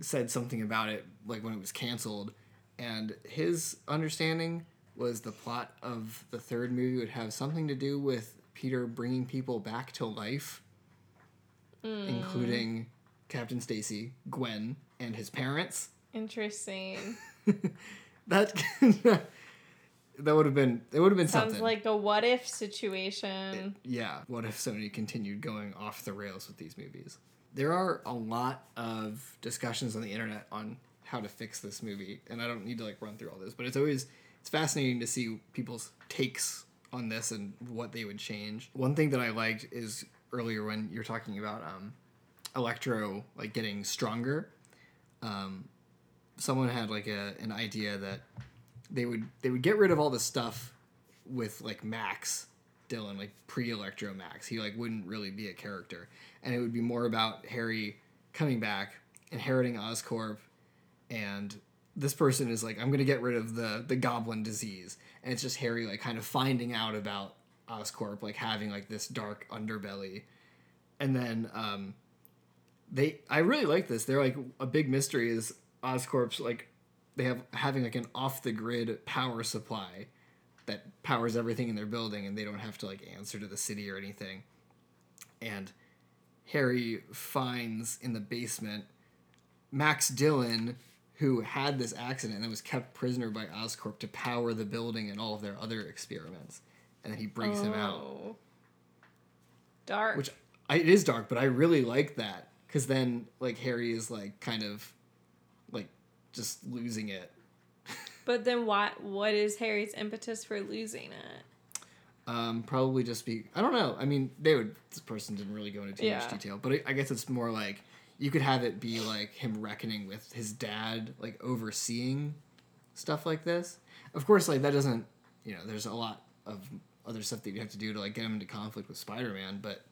said something about it like when it was canceled, and his understanding was the plot of the third movie would have something to do with Peter bringing people back to life, mm. including Captain Stacy, Gwen, and his parents. Interesting. [LAUGHS] That [LAUGHS] that would have been it would have been Sounds something. like a what if situation. yeah, what if Sony continued going off the rails with these movies? There are a lot of discussions on the internet on how to fix this movie, and I don't need to like run through all this, but it's always it's fascinating to see people's takes on this and what they would change. One thing that I liked is earlier when you're talking about um, Electro like getting stronger. Um, someone had like a an idea that they would they would get rid of all the stuff with like Max Dillon, like pre Electro Max. He like wouldn't really be a character, and it would be more about Harry coming back, inheriting Oscorp, and this person is like, I'm gonna get rid of the the Goblin disease, and it's just Harry like kind of finding out about Oscorp, like having like this dark underbelly, and then um, they I really like this. They're like a big mystery is Oscorp's like they have having like an off the grid power supply that powers everything in their building and they don't have to like answer to the city or anything. And Harry finds in the basement Max Dillon who had this accident and was kept prisoner by Oscorp to power the building and all of their other experiments. And then he brings him out Oh. Dark. which I, it is dark, but I really like that because then like Harry is like kind of like just losing it. [LAUGHS] but then what? What is Harry's impetus for losing it? Um, probably just be I don't know. I mean, they would. This person didn't really go into too much detail, but I, I guess it's more like you could have it be like him reckoning with his dad, like overseeing stuff like this. Of course, like that doesn't, you know, there's a lot of other stuff that you have to do to like get him into conflict with Spider-Man, but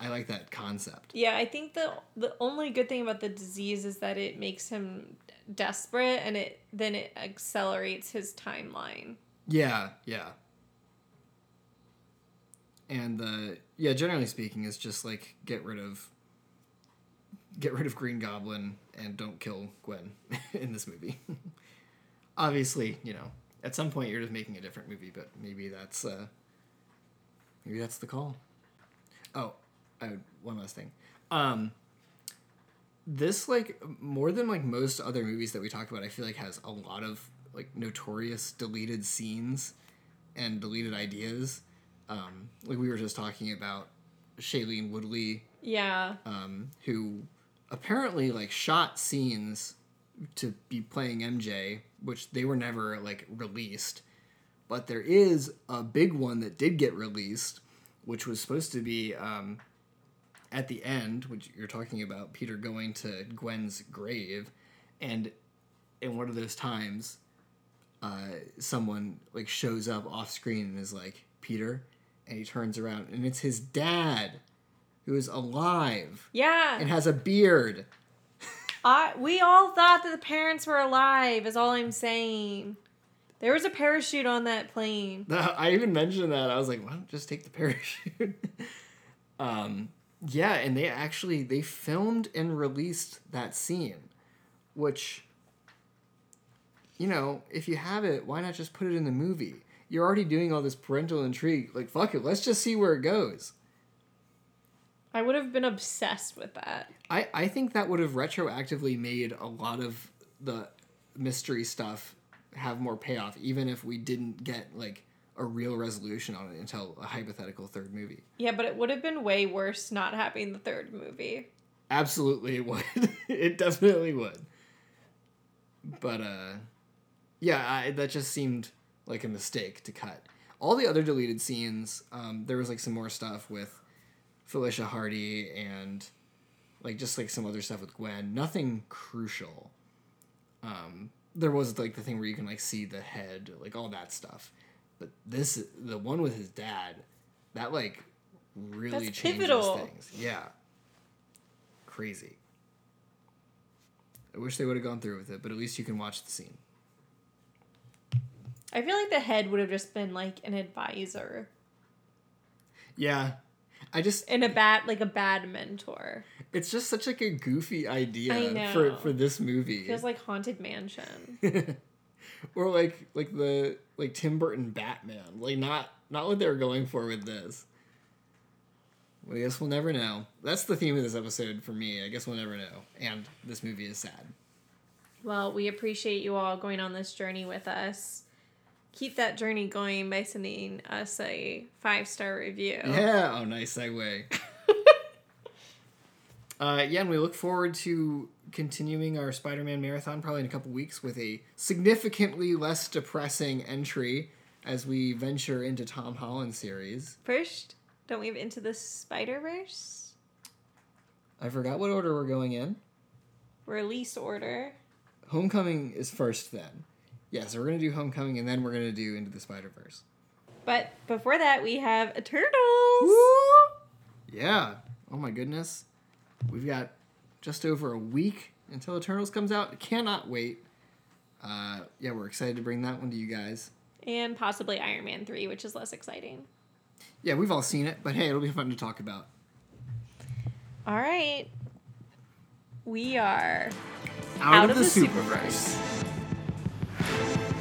I like that concept. Yeah, I think the the only good thing about the disease is that it makes him desperate and it then it accelerates his timeline. Yeah, yeah. And the yeah, generally speaking, it's just like get rid of get rid of Green Goblin and don't kill Gwen [LAUGHS] in this movie. [LAUGHS] Obviously, you know, at some point you're just making a different movie, but maybe that's uh maybe that's the call. Oh, I, one last thing. Um this like more than like most other movies that we talked about, I feel like has a lot of like notorious deleted scenes and deleted ideas. Um, like we were just talking about Shailene Woodley, Yeah. um, who apparently like shot scenes to be playing MJ, which they were never like released. But there is a big one that did get released, which was supposed to be um, at the end, which you're talking about, Peter going to Gwen's grave, and in one of those times, uh, someone like shows up off screen and is like Peter, and he turns around and it's his dad, who is alive Yeah. and has a beard. I we all thought that the parents were alive, is all I'm saying. There was a parachute on that plane. [LAUGHS] I even mentioned that. I was like, why don't just take the parachute? [LAUGHS] um, yeah, and they actually they filmed and released that scene, which you know, if you have it, why not just put it in the movie? You're already doing all this parental intrigue. Like, fuck it, let's just see where it goes. I would have been obsessed with that. I, I think that would have retroactively made a lot of the mystery stuff have more payoff, even if we didn't get like a real resolution on it until a hypothetical third movie. Yeah, but it would have been way worse not having the third movie. Absolutely it would. [LAUGHS] it definitely would. But uh yeah, I, that just seemed like a mistake to cut. All the other deleted scenes, um, there was like some more stuff with Felicia Hardy and like just like some other stuff with Gwen. Nothing crucial. Um, there was like the thing where you can like see the head, like all that stuff. But this, the one with his dad, that like really That's changes pivotal. things. Yeah, crazy. I wish they would have gone through with it, but at least you can watch the scene. I feel like the head would have just been like an advisor Yeah, I just in a bad like a bad mentor. it's just such like a goofy idea for for this movie. Feels like haunted mansion. [LAUGHS] or like like the like Tim Burton Batman. Like not not what they were going for with this. Well, I guess we'll never know. That's the theme of this episode for me. I guess we'll never know. And this movie is sad. Well, we appreciate you all going on this journey with us. Keep that journey going by sending us a five star review. [LAUGHS] Yeah. Oh, nice segue. [LAUGHS] uh, yeah, and we look forward to continuing our Spider-Man marathon probably in a couple weeks with a significantly less depressing entry as we venture into Tom Holland series. First, don't we have into the Spider Verse? I forgot what order we're going in. Release order. Homecoming is first then. Yeah, so we're gonna do Homecoming and then we're gonna do Into the Spider Verse. But before that, we have Eternals. Yeah. Oh my goodness. We've got just over a week until Eternals comes out. Cannot wait. Uh, yeah, we're excited to bring that one to you guys. And possibly Iron Man 3, which is less exciting. Yeah, we've all seen it, but hey, it'll be fun to talk about. All right. We are Out, of the Superverse. Bye.